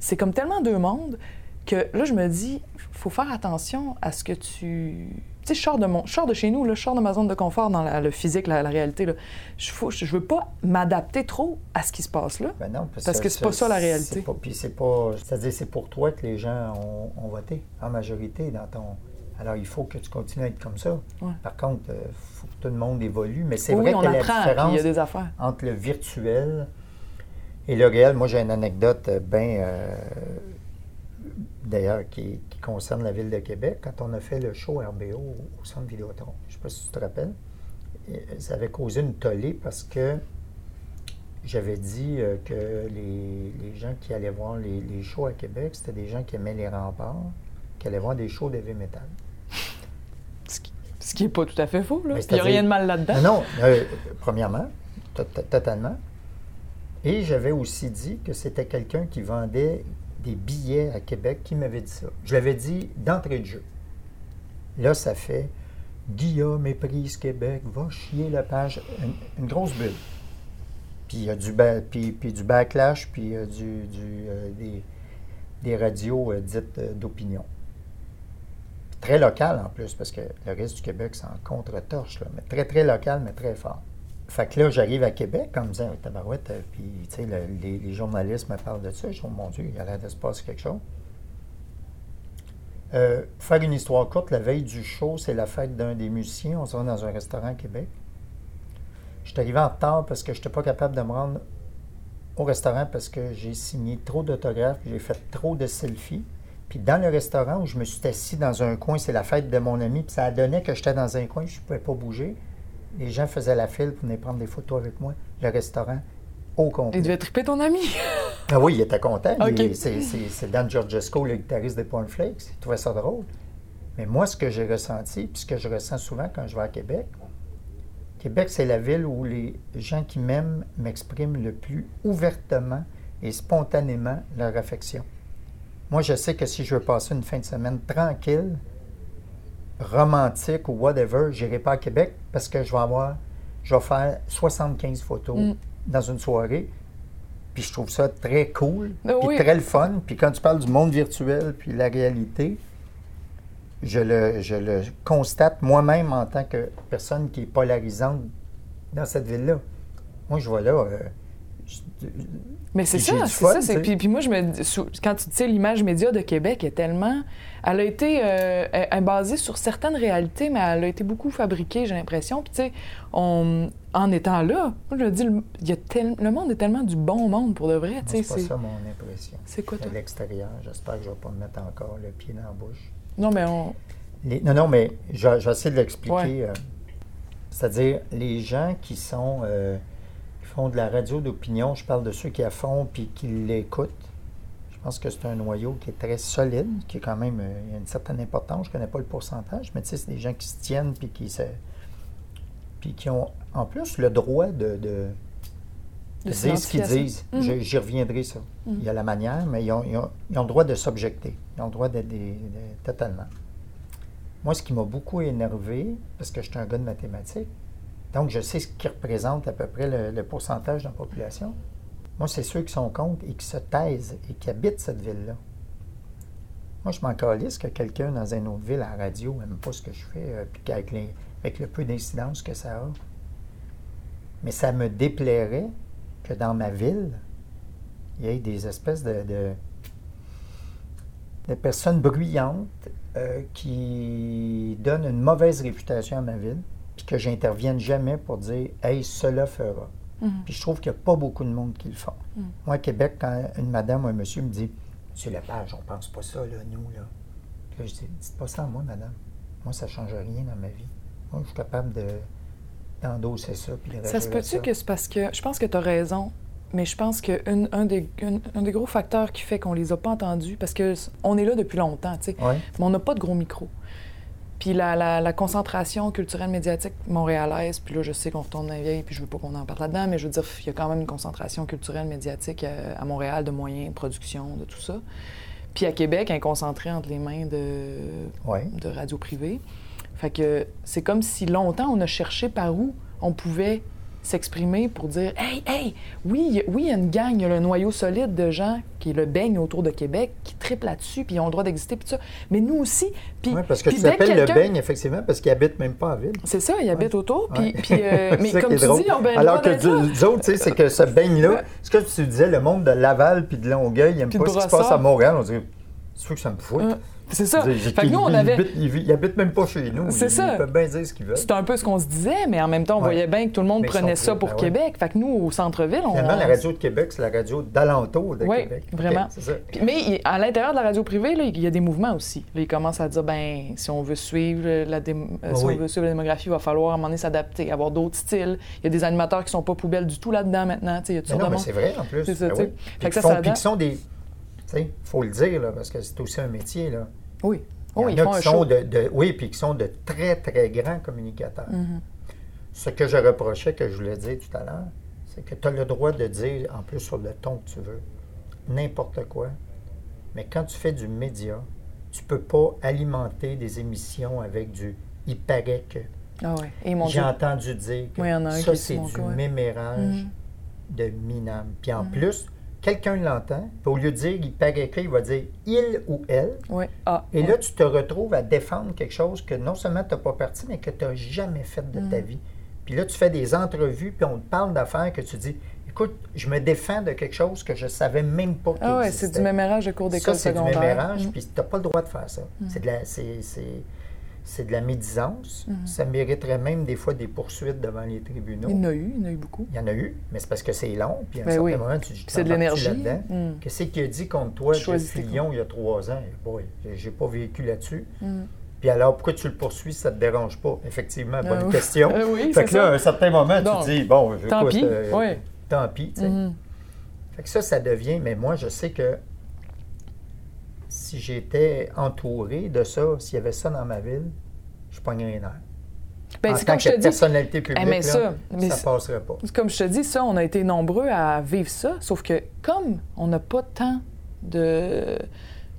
c'est comme tellement deux mondes que là, je me dis, faut faire attention à ce que tu... Tu sais, je sors de, mon, je sors de chez nous, là, je sors de ma zone de confort dans la- le physique, la, la réalité. Là. Je, faut, je veux pas m'adapter trop à ce qui se passe là. Ben non, Parce que c'est pas ça, la réalité. pas- Puis c'est pas. C'est-à-dire, c'est pour toi que les gens ont, ont voté en majorité dans ton. Alors, il faut que tu continues à être comme ça. Ouais. Par contre, il faut que tout le monde évolue. Mais c'est Oui, vrai que la apprend, puis différence il y a des affaires. entre le virtuel et le réel, moi, j'ai une anecdote bien d'ailleurs, qui, qui concerne la ville de Québec, quand on a fait le show RBO au, au Centre Vidéotron. Je ne sais pas si tu te rappelles. Et ça avait causé une tollée parce que j'avais dit euh, que les, les gens qui allaient voir les, les shows à Québec, c'était des gens qui aimaient les remparts, qui allaient voir des shows d'heavy metal. Ce qui- n'est pas tout à fait faux, là. Mais Il n'y a rien de mal là-dedans. Non, non, euh, premièrement, to- to- totalement. Et j'avais aussi dit que c'était quelqu'un qui vendait des billets à Québec qui m'avait dit ça. Je l'avais dit d'entrée de jeu. Là, ça fait Guillaume méprise Québec, va chier la page. Une, grosse bulle. Puis il y a du, ba- puis, du backlash, puis il y a du, euh, des, des radios euh, dites euh, d'opinion. Très local en plus, parce que le reste du Québec, c'est en contre-torche, mais très, très local, mais très fort. Fait que là, j'arrive à Québec en me disant, tabarouette, euh, puis, tu sais, le- les, journalistes me parlent de ça. Je dis, oh mon Dieu, il a l'air de se passer quelque chose. Euh, faire une histoire courte, la veille du show, c'est la fête d'un des musiciens. On se rend dans un restaurant à Québec. Je suis arrivé en retard parce que je n'étais pas capable de me rendre au restaurant parce que j'ai signé trop d'autographes, j'ai fait trop de selfies. Puis dans le restaurant où je me suis assis dans un coin, c'est la fête de mon ami, puis ça donné que j'étais dans un coin, je ne pouvais pas bouger. Les gens faisaient la file pour venir prendre des photos avec moi. Le restaurant au complet. Il devait triper ton ami. Ah oui, il était content. Il- Ok. c'est- Dan Georgesco, le guitariste des Cornflakes. Il trouvait ça drôle. Mais moi, ce que j'ai ressenti, puis ce que je ressens souvent quand je vais à Québec, Québec, c'est la ville où les gens qui m'aiment m'expriment le plus ouvertement et spontanément leur affection. Moi, je sais que si je veux passer une fin de semaine tranquille, romantique ou whatever, j'irai pas à Québec parce que je vais avoir, je vais faire 75 photos Mm. dans une soirée. Puis je trouve ça très cool, Ah puis oui. très le fun. Puis quand tu parles du monde virtuel puis la réalité, je le, je le constate moi-même en tant que personne qui est polarisante dans cette ville-là. Moi, je vois là. euh, Mais c'est ça, c'est ça. c'est- sais. Puis, puis moi, je me quand tu dis l'image média de Québec est tellement. Elle a été euh, elle- est basée sur certaines réalités, mais elle a été beaucoup fabriquée, j'ai l'impression. Puis, tu sais, on- en étant là, moi, je me dis, le, il y a tel- le monde est tellement du bon monde pour de vrai. moi, sais, c'est pas ça mon impression. c'est quoi, toi? l'extérieur, j'espère que je ne vais pas me mettre encore le pied dans la bouche. Non, mais on. Les- non, non, mais je- j'essaie de l'expliquer. Ouais. euh, C'est-à-dire, les gens qui sont euh, font de la radio d'opinion, je parle de ceux qui la font puis qui l'écoutent. Je pense que c'est un noyau qui est très solide, qui est quand même euh, il y a une certaine importance. Je ne connais pas le pourcentage, mais tu sais, c'est des gens qui se tiennent puis qui se. Puis qui ont en plus le droit de, de, De de dire ce qu'ils disent. Mhm. J'y reviendrai, ça. Mhm. Il y a la manière, mais ils ont, ils ont- ils ont le droit de s'objecter. Ils ont le droit d'être des- de- totalement. Moi, ce qui m'a beaucoup énervé, parce que je suis un gars de mathématiques, donc je sais ce qui représente à peu près le, pourcentage de la population. Moi, c'est ceux qui sont contre et qui se taisent et qui habitent cette ville-là. Moi, je m'en calisse que quelqu'un dans une autre ville à radio n'aime pas ce que je fais, euh, puis qu'avec les- avec le peu d'incidence que ça a. Mais ça me déplairait que dans ma ville, il y ait des espèces de, de, de personnes bruyantes euh, qui donnent une mauvaise réputation à ma ville, puis que j'intervienne jamais pour dire Hey, cela fera. Mhm. Puis je trouve qu'il n'y a pas beaucoup de monde qui le font. Mm. Moi, à Québec, quand une madame ou un monsieur me dit Monsieur Lepage, on pense pas ça, là, nous, là. Puis là, je dis Dites pas ça à moi, madame. Moi, ça ne change rien dans ma vie. Moi, je suis capable de d'endosser ça puis de Ça se peut-tu que c'est parce que. Je pense que tu as raison, mais je pense que une- un, des, une- un des gros facteurs qui fait qu'on les a pas entendus, parce que on est là depuis longtemps, tu sais, Ouais. mais on n'a pas de gros micros. Puis la, la- la concentration culturelle médiatique montréalaise, puis là, je sais qu'on retourne dans les vieilles, puis je veux pas qu'on en parle là-dedans, mais je veux dire, il y a quand même une concentration culturelle médiatique euh, à, Montréal de moyens, de production, de tout ça. Puis à Québec, elle est concentrée entre les mains de, Ouais. de radio privée. Fait que c'est comme si longtemps on a cherché par où on pouvait s'exprimer pour dire Hey, hey, oui, il y a- oui, il y a une gang, il y a le noyau solide de gens qui le beigne autour de Québec, qui triplent là-dessus, puis ils ont le droit d'exister, puis tout ça. Mais nous aussi. Puis, Ouais, parce que tu t'appelles le beigne, effectivement, parce qu'il habite même pas en ville. C'est ça, ils habitent autour, puis, euh, (laughs) mais comme tu drôle. dis, on le Alors que nous autres, tu sais, c'est que ce beigne-là, Ouais. ce que tu disais, le monde de Laval puis de Longueuil, il n'aime Puis pas ce qui se passe à. Montréal. On dirait, c'est sûr que ça me fout. Hein. C'est ça. Fait que nous, on ils- avait. Ils habitent, même pas chez nous. C'est ça. Ils peuvent bien dire ce qu'ils veulent. C'est un peu ce qu'on se disait, mais en même temps, on Ouais. voyait bien que tout le monde Mais prenait ça pour ben ouais. Québec. Fait que nous, au centre-ville, on. Finalement, la radio de Québec, c'est la radio d'alentour de Oui, Québec. vraiment. OK, c'est ça. Mais il- à l'intérieur de la radio privée, là, il y a des mouvements aussi. Là, ils commencent à dire, ben, si on veut suivre la, dém- si Oui. on veut suivre la démographie, il va falloir à un moment donné s'adapter, avoir d'autres styles. Il y a des animateurs qui sont pas poubelles du tout là-dedans maintenant. Il y a Mais non, mais c'est vrai en plus. C'est ça, tu sais. oui. Fait Puis que ça, qui font- ça puis adapte. qui sont des. Tu sais, faut le dire, là, parce que c'est aussi un métier. Là. Oui. Il y en a qui sont de, de- Oui, puis qui sont de très, très grands communicateurs. Mhm. Ce que je reprochais, que je voulais dire tout à l'heure, c'est que tu as le droit de dire, en plus sur le ton que tu veux, n'importe quoi. Mais quand tu fais du média, tu peux pas alimenter des émissions avec du il paraît que. Ah ouais. J'ai entendu dire que Oui, ça, c'est du ouais. mémérage Mhm. de minable. Puis en plus, quelqu'un l'entend, puis au lieu de dire il paraît que, il va dire il ou elle. Oui. Ah. Et là, tu te retrouves à défendre quelque chose que non seulement tu n'as pas parti, mais que tu n'as jamais fait de Mm. ta vie. Puis là, tu fais des entrevues, puis on te parle d'affaires que tu dis écoute, je me défends de quelque chose que je savais même pas qu'il Ah existait. c'est du mémérage de cours d'école Ça, c'est du secondaire. mémérage, Mhm. puis tu n'as pas le droit de faire ça. C'est de la. c'est- c'est- c'est de la médisance. Ça mériterait même des fois des poursuites devant les tribunaux. Mhm. Il y en a eu, il y en a eu beaucoup. Il y en a eu, mais c'est parce que c'est long. Puis à un Ben certain oui. moment, tu dis, C'est de l'énergie. là-dedans. Mm. Qu'est-ce qu'il a dit contre toi, choisis tes Fillion, il y a trois ans? Eh boy, j'ai pas vécu là-dessus. Mm. Puis alors, pourquoi tu le poursuis ça te dérange pas? Effectivement, bonne oui. question. (laughs) Ah oui, fait que là, à un certain moment, Donc, tu te dis, bon, je tant quoi, pis, oui. Tant pis, tu sais. Mhm. Fait que ça, ça devient, mais moi, je sais que si j'étais entouré de ça, s'il y avait ça dans ma ville, je pognerais les nerfs. Ben, en tant comme je que dis. personnalité publique, mais là, ça, mais ça passerait pas. Comme je te dis, ça, on a été nombreux à vivre ça, sauf que comme on n'a pas tant de,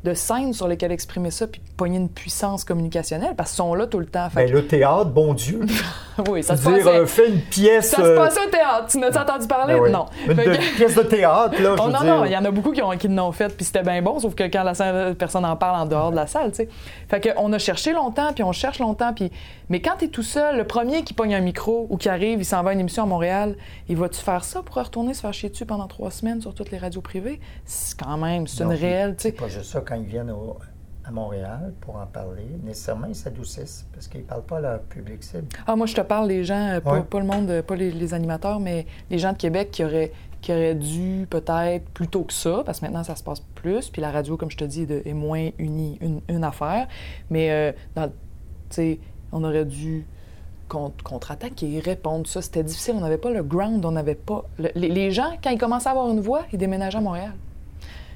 de scènes sur lesquelles exprimer ça, puis pogner une puissance communicationnelle, parce qu'ils sont là tout le temps. Fait Ben, le théâtre, bon Dieu. (laughs) oui, ça se dire, passait. euh, fais une pièce. ça se euh, passait au théâtre. Tu n'as entendu parler? ben oui. Non. Une pièce de théâtre, là, (laughs) je Oh, veux non, dire. non, il y en a beaucoup qui, ont, qui l'ont fait, puis c'était bien bon, sauf que quand la personne en parle en dehors de la salle, tu sais. Fait qu'on a cherché longtemps, puis on cherche longtemps, puis... Mais quand t'es tout seul, le premier qui pogne un micro ou qui arrive, il s'en va à une émission à Montréal, il va-tu faire ça pour retourner se faire chier dessus pendant trois semaines sur toutes les radios privées? C'est quand même, c'est une réelle, tu sais. pas juste ça, quand ils viennent au- à Montréal pour en parler, nécessairement, ils s'adoucissent parce qu'ils ne parlent pas à leur public cible. Ah, moi, je te parle des gens, euh, pas, Ouais. pas le monde, euh, pas les, les animateurs, mais les gens de Québec qui auraient, qui auraient dû peut-être plus tôt que ça, parce que maintenant, ça se passe plus, puis la radio, comme je te dis, est, de- est moins unie, une, une affaire. Mais, euh, dans, tu sais, on aurait dû contre- contre-attaquer, répondre, ça, c'était difficile. On n'avait pas le ground, on n'avait pas... le- les, les gens, quand ils commençaient à avoir une voix, ils déménageaient à Montréal.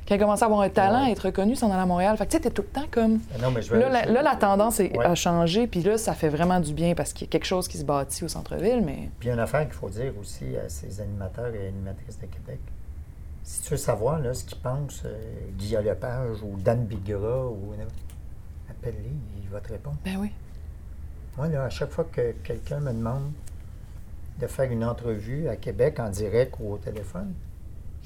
Quand ils commençaient à avoir un talent, Ouais. être reconnus, ils s'en allaient à Montréal. Fait que, tu sais, tout le temps comme... Ben Non, mais je Là, la, là, la tendance est, Ouais. a changé, puis là, ça fait vraiment du bien parce qu'il y a quelque chose qui se bâtit au centre-ville, mais Puis une affaire qu'il faut dire aussi à ces animateurs et animatrices de Québec. Si tu veux savoir là, ce qu'ils pensent, euh, Guy Lepage ou Dan Bigra, ou, appelle-les, il va te répondre. ben oui. Moi, là, à chaque fois que quelqu'un me demande de faire une entrevue à Québec en direct ou au téléphone,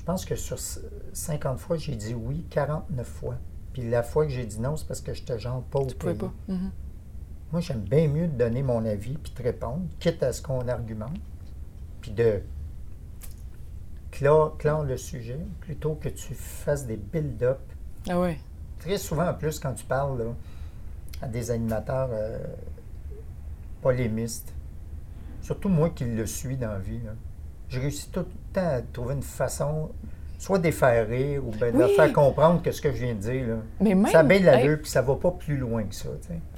pense que sur c- 50 fois, j'ai dit oui 49 fois. Puis la fois que j'ai dit non, c'est parce que je te genre pas au Tu pays. pas. Mhm. Moi, j'aime bien mieux de donner mon avis puis de répondre, quitte à ce qu'on argumente, puis de clore, clore le sujet plutôt que tu fasses des build-up. Ah ouais. Très souvent, en plus, quand tu parles là, à des animateurs euh, polémistes, surtout moi qui le suis dans la vie, là, je réussis tout le temps à trouver une façon, soit de rire ou bien de leur Oui. faire comprendre que ce que je viens de dire, là, Mais même. ça a bien de hey, l'allure, puis ça va pas plus loin que ça.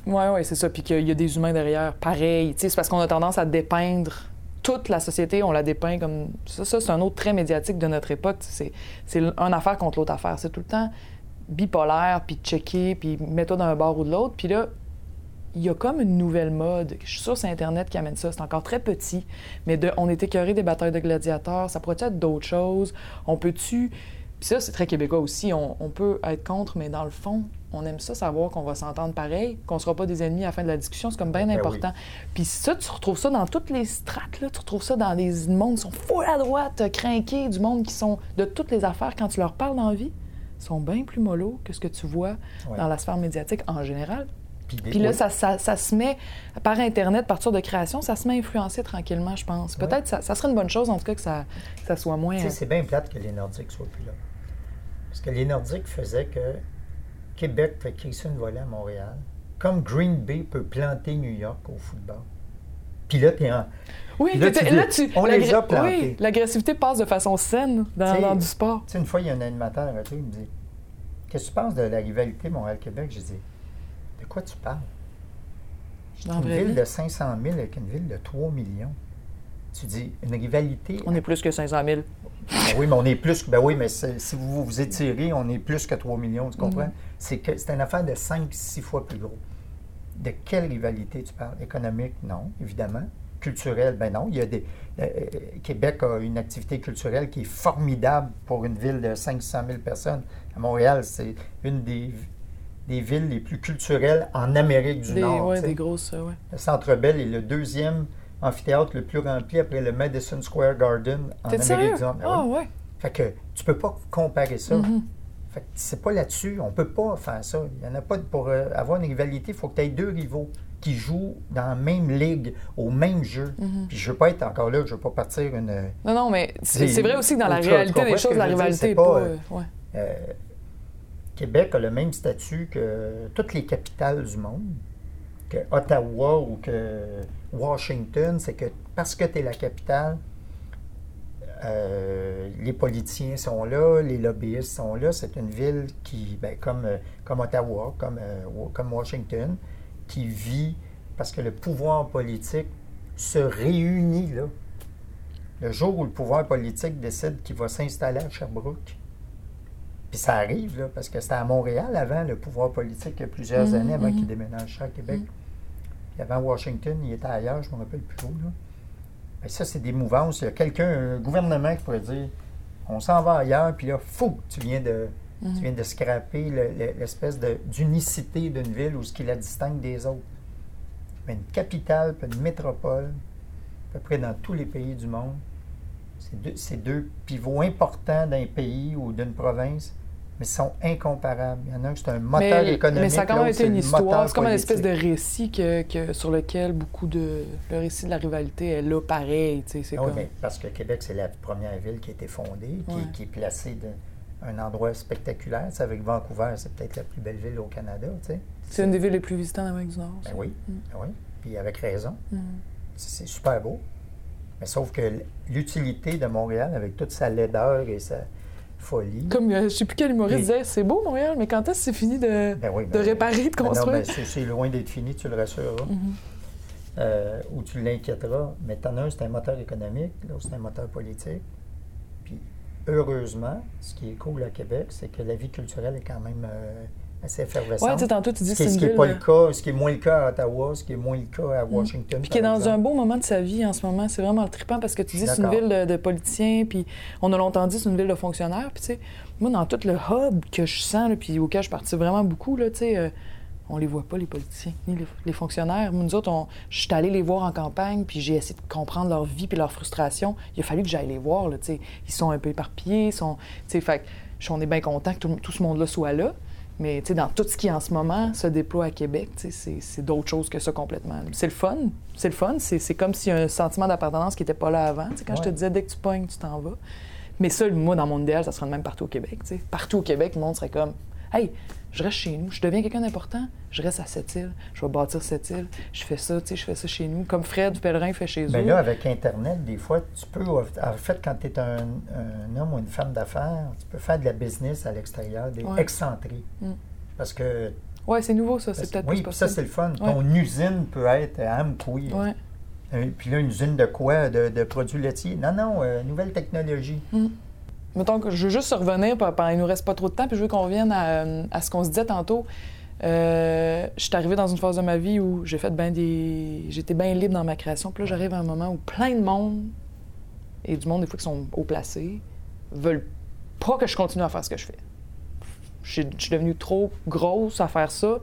Ouais, ouais, c'est ça. Puis qu'il y a des humains derrière, pareil. C'est parce qu'on a tendance à dépeindre toute la société, on la dépeint comme. Ça, ça c'est un autre trait médiatique de notre époque. C'est, c'est une affaire contre l'autre affaire. C'est tout le temps bipolaire, puis checker, puis mets-toi d'un bord ou de l'autre. Puis là, il y a comme une nouvelle mode. Je suis sûre que c'est Internet qui amène ça. C'est encore très petit. Mais de, on est écœuré des batailles de gladiateurs. Ça pourrait être d'autres choses? On peut-tu? Puis ça, c'est très québécois aussi. On, on peut être contre, mais dans le fond, on aime ça savoir qu'on va s'entendre pareil, qu'on sera pas des ennemis à la fin de la discussion. C'est comme bien Ben important. Puis ça, tu retrouves ça dans toutes les strates. Là. Tu retrouves ça dans les mondes qui sont fous à droite, crinqués, du monde qui sont de toutes les affaires. Quand tu leur parles dans la vie, ils sont bien plus mollo que ce que tu vois dans la sphère médiatique en général. Puis, Puis là, oui. ça, ça- ça se met, par Internet, par partir de création, ça se met à influencer tranquillement, je pense. Peut-être ça, ça serait une bonne chose, en tout cas, que ça, que ça soit moins... Tu sais, c'est bien plate que les Nordiques soient plus là. Parce que les Nordiques faisaient que Québec fait crisser une volée à Montréal, comme Green Bay peut planter New York au football. Puis là, t'es en... Oui, là, tu dis, là, tu- on les a plantés. Oui, l'agressivité passe de façon saine dans du sport. Tu sais, une fois, il y a un animateur à la radio, il me dit Qu'est-ce que tu penses de la rivalité Montréal-Québec J'ai dit De quoi tu parles? Dans Une ville de 500 000 avec une ville de 3 millions. Tu dis Une rivalité. On est plus que 500 000. Ben oui, mais on est plus. que- Ben oui, mais si vous vous étirez, on est plus que 3 millions, tu comprends? C'est que c'est une affaire de 5-6 fois plus gros. De quelle rivalité tu parles? Économique? Non, évidemment. Culturelle? Ben non. Il y a des. euh, euh, Québec a une activité culturelle qui est formidable pour une ville de 500 000 personnes. À Montréal, c'est une des, des villes les plus culturelles en Amérique du Des, Nord. ouais, des grosses, euh, ouais. Le Centre Bell est le deuxième amphithéâtre le plus rempli après le Madison Square Garden en Amérique sérieux? du Nord. Ben Ah, oui. ouais. Fait que tu peux pas comparer ça. Mhm. Fait que c'est pas là-dessus. On peut pas faire ça. Il y en a pas de- pour euh, avoir une rivalité, il faut que tu aies deux rivaux qui jouent dans la même ligue, au même jeu. Mhm. Puis je veux pas être encore là, je veux pas partir une. Non, non, mais c'est vrai aussi que dans la réalité des choses, la rivalité pas, euh, euh, ouais. euh, Québec a le même statut que toutes les capitales du monde, que Ottawa ou que Washington, c'est que parce que tu es la capitale, euh, les politiciens sont là, les lobbyistes sont là. C'est une ville qui, ben, comme, euh, comme Ottawa, comme, euh, comme Washington, qui vit parce que le pouvoir politique se réunit là. Le jour où le pouvoir politique décide qu'il va s'installer à Sherbrooke, puis ça arrive, là, parce que c'était à Montréal avant, le pouvoir politique, il y a plusieurs Mhm, années avant mhm. qu'il déménage ça à Québec. Mhm. Puis avant Washington, il était ailleurs, je ne me rappelle plus où. Là. Ben, ça, c'est des mouvances. Il y a quelqu'un, un gouvernement qui pourrait dire on s'en va ailleurs, puis là, fou, tu viens de, tu viens de scraper le- le- l'espèce d'unicité d'une ville ou ce qui la distingue des autres. Mais une capitale, puis une métropole, à peu près dans tous les pays du monde, c'est deux, c'est deux pivots importants d'un pays ou d'une province, mais sont incomparables. Il y en a un qui c'est un moteur mais, économique. mais ça a quand même été c'est une histoire. C'est comme une espèce de récit que, que- sur lequel beaucoup de. Le récit de la rivalité est là pareil. tu sais, C'est Ah oui, comme. mais parce que Québec, c'est la première ville qui a été fondée, qui, Ouais. qui est placée dans un endroit spectaculaire. Sais, avec Vancouver, c'est peut-être la plus belle ville au Canada. Tu sais. C'est une des villes les plus visitées en Amérique du Nord. Ben oui, Mm. ben oui. Puis avec raison. Mm. C'est c'est super beau. Mais sauf que l'utilité de Montréal, avec toute sa laideur et sa folie. Comme, euh, je sais plus quel humoriste disait c'est beau Montréal, mais quand est-ce que c'est fini de, Ben oui, de ben- réparer, de ben construire? ben c'est loin d'être fini, tu le rassureras. Mhm. Euh, ou tu l'inquiéteras. Mais t'en as un, c'est un moteur économique, l'autre, c'est un moteur politique. Puis, heureusement, ce qui est cool à Québec, c'est que la vie culturelle est quand même euh, assez effervescente. Ouais, tu sais, tantôt, tu dis c'est ce qui est ville. pas euh, le cas, ce qui est moins le cas à Ottawa, ce qui est moins le cas à Washington. Puis qui est dans exemple. un beau moment de sa vie en ce moment. C'est vraiment le trippant parce que tu dis c'est une ville de, de politiciens, puis on a longtemps dit c'est une ville de fonctionnaires. Puis tu sais, moi, dans tout le hub que je sens, là, puis auquel je participe vraiment beaucoup, là, tu sais, euh, on les voit pas, les politiciens, ni les, les fonctionnaires. Nous autres, on- je suis allée les voir en campagne, puis j'ai essayé de comprendre leur vie puis leur frustration. Il a fallu que j'aille les voir, là, tu sais. Ils sont un peu éparpillés, ils sont... Tu sais, fait on est bien content que tout, tout ce monde-là soit là. Mais dans tout ce qui en ce moment se déploie à Québec, c'est- d'autres choses que ça complètement. C'est le fun. C'est le fun. C'est comme s'il y a un sentiment d'appartenance qui n'était pas là avant. Quand je te disais dès que tu pognes, tu t'en vas. Mais ça, moi, dans mon idéal, ça serait le même partout au Québec. Partout au Québec, le monde serait comme Hey, je reste chez nous, je deviens quelqu'un d'important, je reste à cette île, je vais bâtir cette île, je fais ça, tu sais, je fais ça chez nous, comme Fred Pellerin fait chez Mais eux. Là, avec Internet, des fois, tu peux, en fait, quand tu es un, un homme ou une femme d'affaires, tu peux faire de la business à l'extérieur, des Ouais. excentrés. Mm. Parce que. Ouais, c'est nouveau, ça, c'est peut-être oui, puis ça, c'est le fun. Ouais. Ton usine peut être à Amkoui. Ouais. Euh, Puis là, une usine de quoi? De, de produits laitiers? Non, non, euh, nouvelle technologie. Mettons que je veux juste revenir, par- il nous reste pas trop de temps, puis je veux qu'on revienne à, euh, ce qu'on se disait tantôt. Euh, je suis arrivée dans une phase de ma vie où j'ai fait ben des. J'étais bien libre dans ma création. Puis là, j'arrive à un moment où plein de monde, et du monde, des fois, qui sont haut placés, veulent pas que je continue à faire ce que je fais. Je suis- devenue trop grosse à faire ça.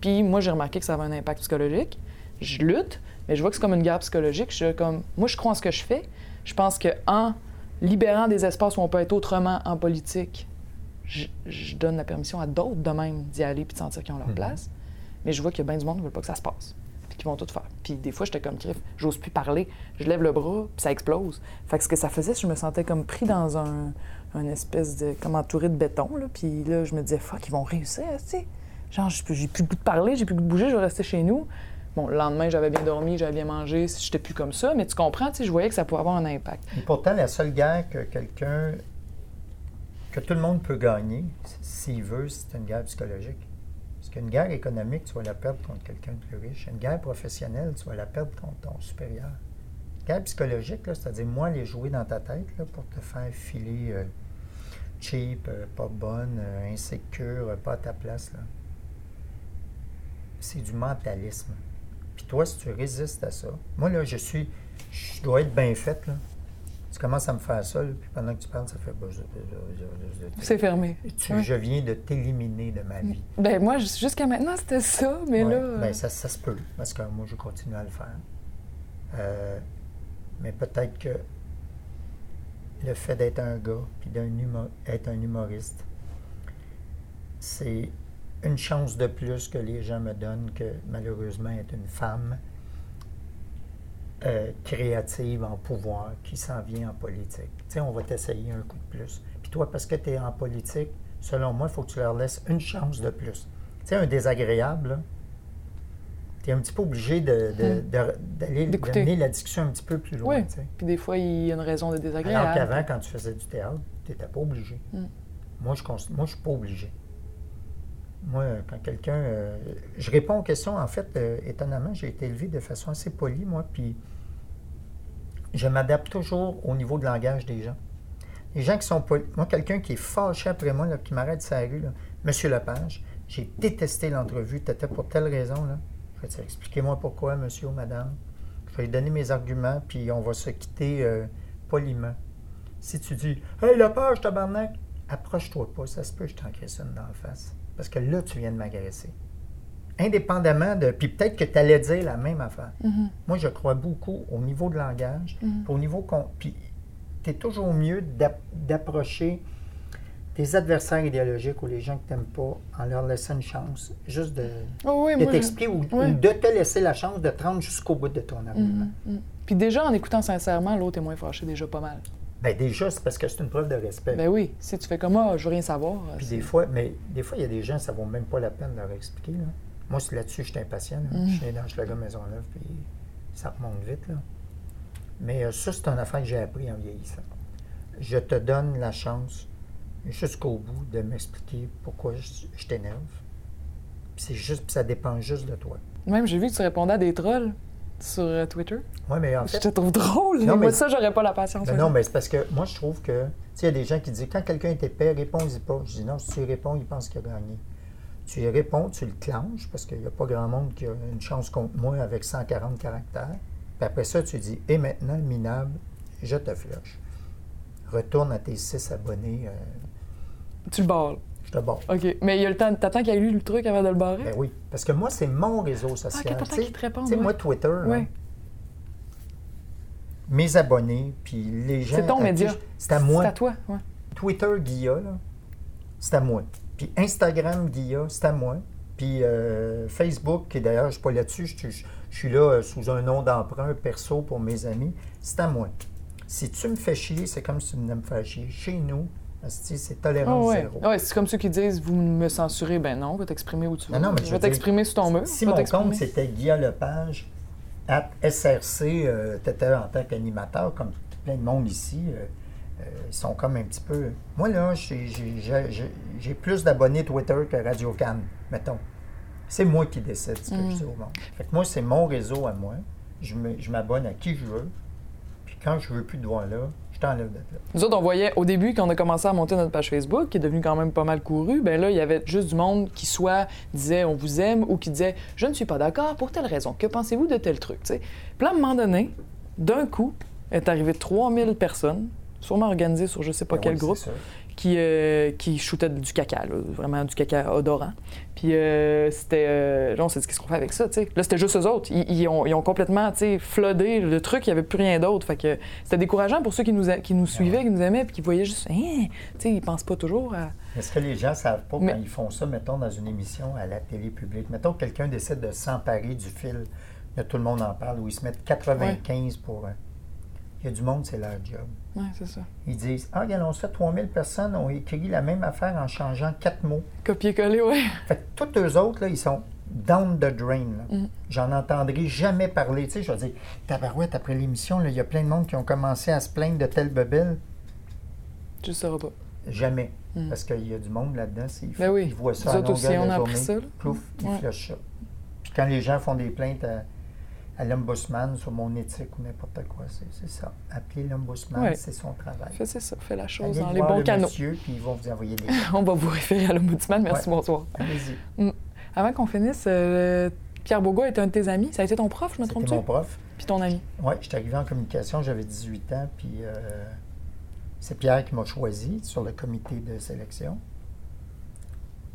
Puis moi, j'ai remarqué que ça avait un impact psychologique. Je lutte, mais je vois que c'est comme une guerre psychologique. Comme, moi, je crois en ce que je fais. Je pense que en libérant des espaces où on peut être autrement en politique, je, je donne la permission à d'autres de même d'y aller puis de sentir qu'ils ont leur Mhm. place. Mais je vois qu'il y a bien du monde qui ne veut pas que ça se passe. Puis qui vont tout faire. Puis des fois, j'étais comme griffe, j'ose plus parler, je lève le bras, puis ça explose. Fait que ce que ça faisait, je me sentais comme pris dans un, un espèce de. comme entouré de béton, là. Puis là, je me disais, fuck, ils vont réussir, tu sais. Genre, j'ai plus j'ai plus le goût de parler, j'ai plus le goût de bouger, je vais rester chez nous. Bon, le lendemain, j'avais bien dormi, j'avais bien mangé, j'étais plus comme ça, mais tu comprends, tu sais, je voyais que ça pouvait avoir un impact. Et pourtant, la seule guerre que quelqu'un, que tout le monde peut gagner, s'il veut, c'est une guerre psychologique. Parce qu'une guerre économique, tu vas la perdre contre quelqu'un de plus riche. Une guerre professionnelle, tu vas la perdre contre ton supérieur. Une guerre psychologique, c'est-à-dire, moi, les jouer dans ta tête là, pour te faire filer euh, cheap, euh, pas bonne, euh, insécure, pas à ta place, c'est du mentalisme. Toi, si tu résistes à ça, moi, là, je suis, je dois être bien faite, là. Tu commences à me faire ça, là, puis pendant que tu parles, ça fait... C'est fermé. tu-. Je viens de t'éliminer de ma vie. Ben moi, jus- jusqu'à maintenant, c'était ça, mais Ouais, là. euh, ben, ça, ça se peut, parce que moi, je continue à le faire. Euh, mais peut-être que le fait d'être un gars, puis d'être un humoriste, c'est une chance de plus que les gens me donnent que malheureusement être une femme euh, créative, en pouvoir, qui s'en vient en politique. Tu sais, on va t'essayer un coup de plus. Puis toi, parce que tu es en politique, selon moi, il faut que tu leur laisses une chance de plus. Tu sais, un désagréable, tu es un petit peu obligé de- de- de- d'aller Hmm. D'amener la discussion un petit peu plus loin. Oui. Puis des fois, il y a une raison de désagréable. Alors qu'avant, quand tu faisais du théâtre, tu n'étais pas obligé. Mm. Moi, je ne moi, je suis pas obligé. Moi, euh, quand quelqu'un. euh, je réponds aux questions, en fait, euh, étonnamment, j'ai été élevé de façon assez polie, moi, puis je m'adapte toujours au niveau de langage des gens. Les gens qui sont polis. Moi, quelqu'un qui est fâché après moi, là, qui m'arrête la rue, là, Monsieur Lepage, j'ai détesté l'entrevue, tu étais pour telle raison, là. Je vais dire, expliquez-moi pourquoi, monsieur ou madame. Je vais lui donner mes arguments, puis on va se quitter poliment. Si tu dis Hey, Lepage, tabarnak, approche-toi pas, ça se peut je t'en une dans la face. Parce que là, tu viens de m'agresser. Indépendamment de. Puis peut-être que tu allais dire la même affaire. Mhm. Moi, je crois beaucoup au niveau de langage, Mhm. puis au niveau. Puis tu es toujours mieux d'ap- d'approcher tes adversaires idéologiques ou les gens que tu n'aimes pas en leur laissant une chance, juste de, Oh, oui, de je- t'expliquer ou, de te laisser la chance de te rendre jusqu'au bout de ton argument. Mhm, mhm. Puis déjà, en écoutant sincèrement, l'autre est moins fâché déjà pas mal. Ben déjà, c'est parce que c'est une preuve de respect. Ben oui, si tu fais comme moi, je veux rien savoir. Puis c'est- des fois, mais des fois, il y a des gens, ça vaut même pas la peine de leur expliquer. là. Moi, c'est là-dessus, je suis impatient. là. Mm. Je suis né dans Schlager Maisonneuve, puis ça remonte vite. Là. Mais euh, ça, c'est une affaire que j'ai appris en vieillissant. Je te donne la chance jusqu'au bout de m'expliquer pourquoi je, je t'énerve. Puis c'est juste, puis ça dépend juste de toi. Même, j'ai vu que tu répondais à des trolls sur euh, Twitter. Oui, mais en Je fait, te trouve drôle. Non, Moi, mais- ça, j'aurais pas la patience. Ben non, mais c'est parce que moi, je trouve que, tu sais, il y a des gens qui disent, quand quelqu'un est épais, réponds-y pas. Je dis, non, si tu réponds, il pense qu'il a gagné. Tu y réponds, tu le clenches, parce qu'il n'y a pas grand monde qui a une chance contre moi avec 140 caractères. Puis après ça, tu dis, et maintenant, minable, je te flush. Retourne à tes six abonnés, euh, Tu le barres. Je te barre. OK. Mais il y a le temps. T'attends qu'il ait lu le truc avant de le barrer? Ben oui, parce que moi, c'est mon réseau ah, social. sais- qu'il te tu sais, ouais. moi, Twitter, là, Ouais. mes abonnés, puis les gens. C'est ton qui média. C'est à moi. C'est à toi, ouais. Twitter, Guilla, là, c'est à moi. Puis Instagram, Guilla, c'est à moi. Puis euh, Facebook, et d'ailleurs, je ne suis pas là-dessus, je, je- je suis là euh, sous un nom d'emprunt perso pour mes amis, c'est à moi. Si tu me fais chier, c'est comme si tu venais me faire chier. Chez nous, c'est tolérance ouais. zéro. Ah ouais, c'est comme ceux qui disent vous me censurez. Ben non, va t'exprimer où tu veux. Non, non, mais je je vais t'exprimer sur ton mur. Si mon compte, c'était Guilla Lepage, at SRC, tu étais en tant qu'animateur, comme plein de monde ici, euh, euh, ils sont comme un petit peu... Moi, là, j'ai- plus d'abonnés Twitter que Radio Cannes, mettons. C'est moi qui décide ce que Mm. je dis au monde. Fait que moi, c'est mon réseau à moi. Je je m'abonne à qui je veux. Puis quand je veux plus de voir là, je t'enlève de là. Nous autres, on voyait au début, quand on a commencé à monter notre page Facebook, qui est devenue quand même pas mal courue, ben là, il y avait juste du monde qui soit disait on vous aime ou qui disait je ne suis pas d'accord pour telle raison. Que pensez-vous de tel truc? tu sais? Puis là, à un moment donné, d'un coup, est arrivé 3000 personnes, sûrement organisées sur je sais pas Ben quel oui, groupe. Qui, euh, qui shootaient du caca, là, vraiment du caca odorant. Puis euh, c'était. euh, là, on s'est dit, qu'est-ce qu'on fait avec ça, tu sais? Là, c'était juste eux autres. Ils, ils ont, ils ont complètement, tu sais, floodé le truc, il n'y avait plus rien d'autre. Fait que c'était décourageant pour ceux qui nous, a- qui nous suivaient, qui nous aimaient, puis qui voyaient juste, hein, tu sais, ils pensent pas toujours à. Est-ce que les gens ne savent pas Mais- quand ils font ça, mettons, dans une émission à la télé publique? Mettons que quelqu'un décide de s'emparer du fil Là, tout le monde en parle, où ils se mettent 95 pour. il y a du monde, c'est leur job. Ouais, c'est ça. Ils disent Ah, regarde, on se fait 3000 personnes ont écrit la même affaire en changeant quatre mots. Copier-coller, ouais. Fait que tous eux autres, là, ils sont down the drain. Mm. J'en entendrai jamais parler. Tu sais, je vais dire Tabarouette, après l'émission, là, il y a plein de monde qui ont commencé à se plaindre de tel bebel. Tu le sauras pas. Jamais. Mm. Parce qu'il y a du monde là-dedans. Ils, Ben oui. ils voient ça Nous à autres longueur aussi, de on a journée. ça, là. Plouf, ils Ouais. flushent ça. Puis quand les gens font des plaintes à, à l'ombudsman sur mon éthique ou n'importe quoi, c'est c'est ça. Appeler l'ombudsman, c'est son travail. C'est ça. Fais la chose Allez dans les voir bons le canaux. monsieur, puis ils vont vous envoyer des... (laughs) On va vous référer à l'ombudsman. Merci, Ouais. bonsoir. Allez-y. Avant qu'on finisse, euh, Pierre Bourgault est un de tes amis? Ça a été ton prof, je me trompe-tu? mon prof. Puis ton ami? Oui, j'étais arrivé en communication, j'avais 18 ans, puis euh, c'est Pierre qui m'a choisi sur le comité de sélection.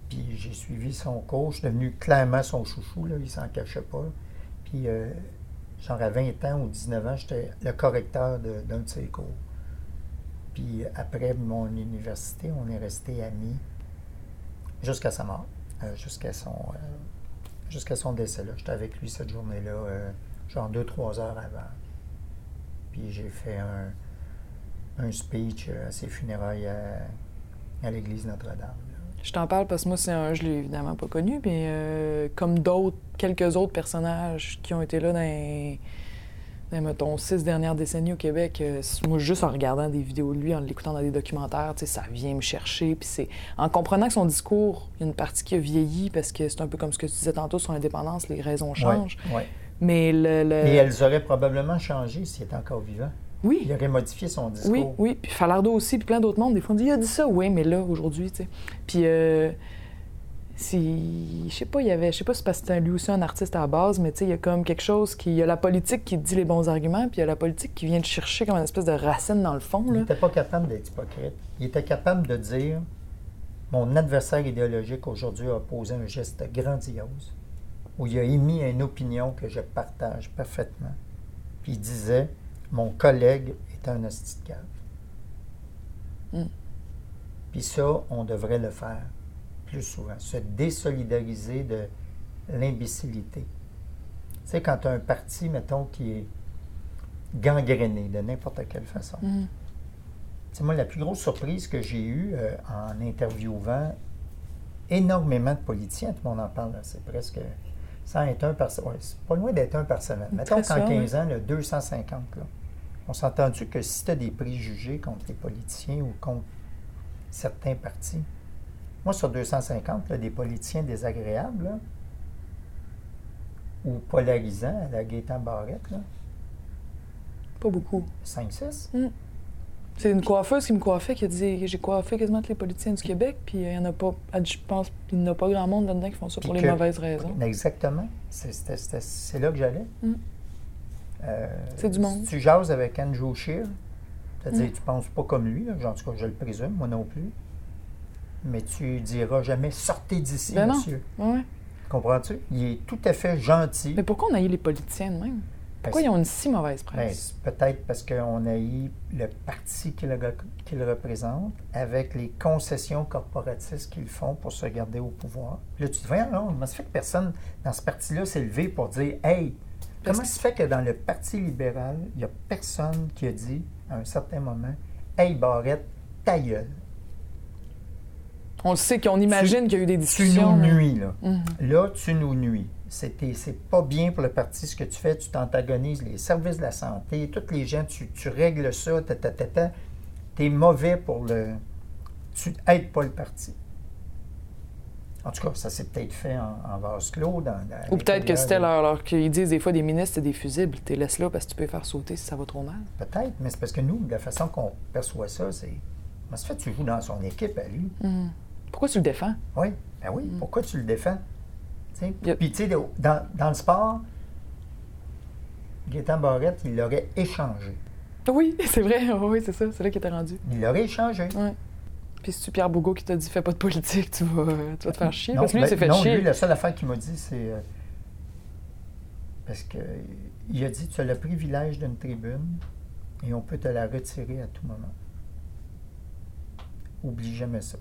Puis j'ai suivi son cours, je suis devenu clairement son chouchou, là, il s'en cachait pas. Puis euh, genre à 20 ans ou 19 ans, j'étais le correcteur d'un de, ses cours. Puis après mon université, on est resté amis jusqu'à sa mort, euh, jusqu'à son, euh, son décès. là. J'étais avec lui cette journée-là, genre 2-3 heures avant. Puis j'ai fait un, un speech à ses funérailles à l'église Notre-Dame. Je t'en parle parce que moi, c'est un, je l'ai évidemment pas connu, mais euh, comme d'autres, quelques autres personnages qui ont été là dans les, dans, mettons, six dernières décennies au Québec, euh, moi, juste en regardant des vidéos de lui, en l'écoutant dans des documentaires, ça vient me chercher. Puis c'est en comprenant que son discours, il y a une partie qui a vieilli parce que c'est un peu comme ce que tu disais tantôt sur l'indépendance, les raisons changent. Ouais, ouais. Mais le. le- Et elles auraient probablement changé s'il était encore vivant. Oui. Il aurait modifié son discours. Oui, oui. Puis Falardeau aussi, puis plein d'autres mondes. Des fois, on dit, il a dit ça, oui, mais là, aujourd'hui, tu sais. Puis, euh, si. Je sais pas, il y avait. Je sais pas si c'est parce que c'était lui aussi un artiste à la base, mais tu sais, il y a comme quelque chose qui. Il y a la politique qui dit les bons arguments, puis il y a la politique qui vient de chercher comme une espèce de racine dans le fond, Il n'était pas capable d'être hypocrite. Il était capable de dire Mon adversaire idéologique aujourd'hui a posé un geste grandiose, où il a émis une opinion que je partage parfaitement. Puis il disait Mon collègue est un hostie de cave. Mm. Puis ça, on devrait le faire plus souvent. Se désolidariser de l'imbécilité. Tu sais, quand tu as un parti, mettons, qui est gangréné de n'importe quelle façon. C'est moi la plus grosse surprise que j'ai eue euh, en interviewant énormément de politiciens. Tout le monde en parle, c'est presque sans être un par ouais, c'est pas loin d'être un par semaine. Mettons qu'en souvent, 15 ans, là, 250. Là. On s'est entendu que si tu as des préjugés contre les politiciens ou contre certains partis, moi sur 250, là, des politiciens désagréables là, ou polarisants à la Gaétan Barrette, là, Pas beaucoup. 5-6. C'est une coiffeuse qui me coiffait qui a dit j'ai coiffé quasiment tous les politiciens du Québec, puis il y en a pas. Je pense qu'il n'y en a pas grand monde là-dedans qui font ça pour les mauvaises raisons. Exactement. C'est- là que j'allais. Mm. Euh, C'est du monde. Si tu jases avec Andrew Scheer, c'est-à-dire Mm. tu penses pas comme lui, là, en tout cas je le présume, moi non plus, mais tu diras jamais sortez d'ici, Ben monsieur. Ouais. Comprends-tu? Il est tout à fait gentil. Mais pourquoi on a eu les politiciens de même? Pourquoi Ben, ils ont une si mauvaise Ben, presse? c'est Peut-être parce qu'on a eu le parti qu'il re- qu'il représente avec les concessions corporatistes qu'ils font pour se garder au pouvoir. Là, tu te dis, non, comment se fait que personne dans ce parti-là s'est levé pour dire, hey, Parce comment que- se fait que dans le Parti libéral, il n'y a personne qui a dit à un certain moment, hey, Barrette, ta gueule. On le sait qu'on imagine qu'il y a eu des Tu discussions. nous mais- nuis, là. Mhm. Là, tu nous nuis. C'était- C'est pas bien pour le parti ce que tu fais. Tu t'antagonises les services de la santé, tous les gens, tu, tu règles ça, ta, ta, ta, ta. T'es mauvais pour le. Tu aides pas le parti. En tout cas, ça s'est peut-être fait en, en vase clos. Dans, dans Ou peut-être que c'était leur, leur- qu'ils disent des fois des ministres, c'est des fusibles. T'es laisse là parce que tu peux les faire sauter si ça va trop mal. Peut-être, mais c'est parce que nous, la façon qu'on perçoit ça, c'est. Ça fait tu joues dans son équipe à lui? Mhm. Pourquoi tu le défends? Oui, ben oui, Mm. pourquoi tu le défends? Tu Puis, tu sais, dans, dans le sport, Gaétan Barrette, il l'aurait échangé. Oui, (laughs) c'est vrai. Oui, c'est ça. C'est là qu'il était rendu. Il l'aurait échangé. Ouais. Puis si tu Pierre Bourgault qui t'a dit fais pas de politique, tu vas, tu vas te faire chier. Non, parce que lui, il s'est fait non, chier. lui, la seule affaire qu'il m'a dit, c'est. euh, parce que il a dit tu as le privilège d'une tribune et on peut te la retirer à tout moment. Oublie jamais ça.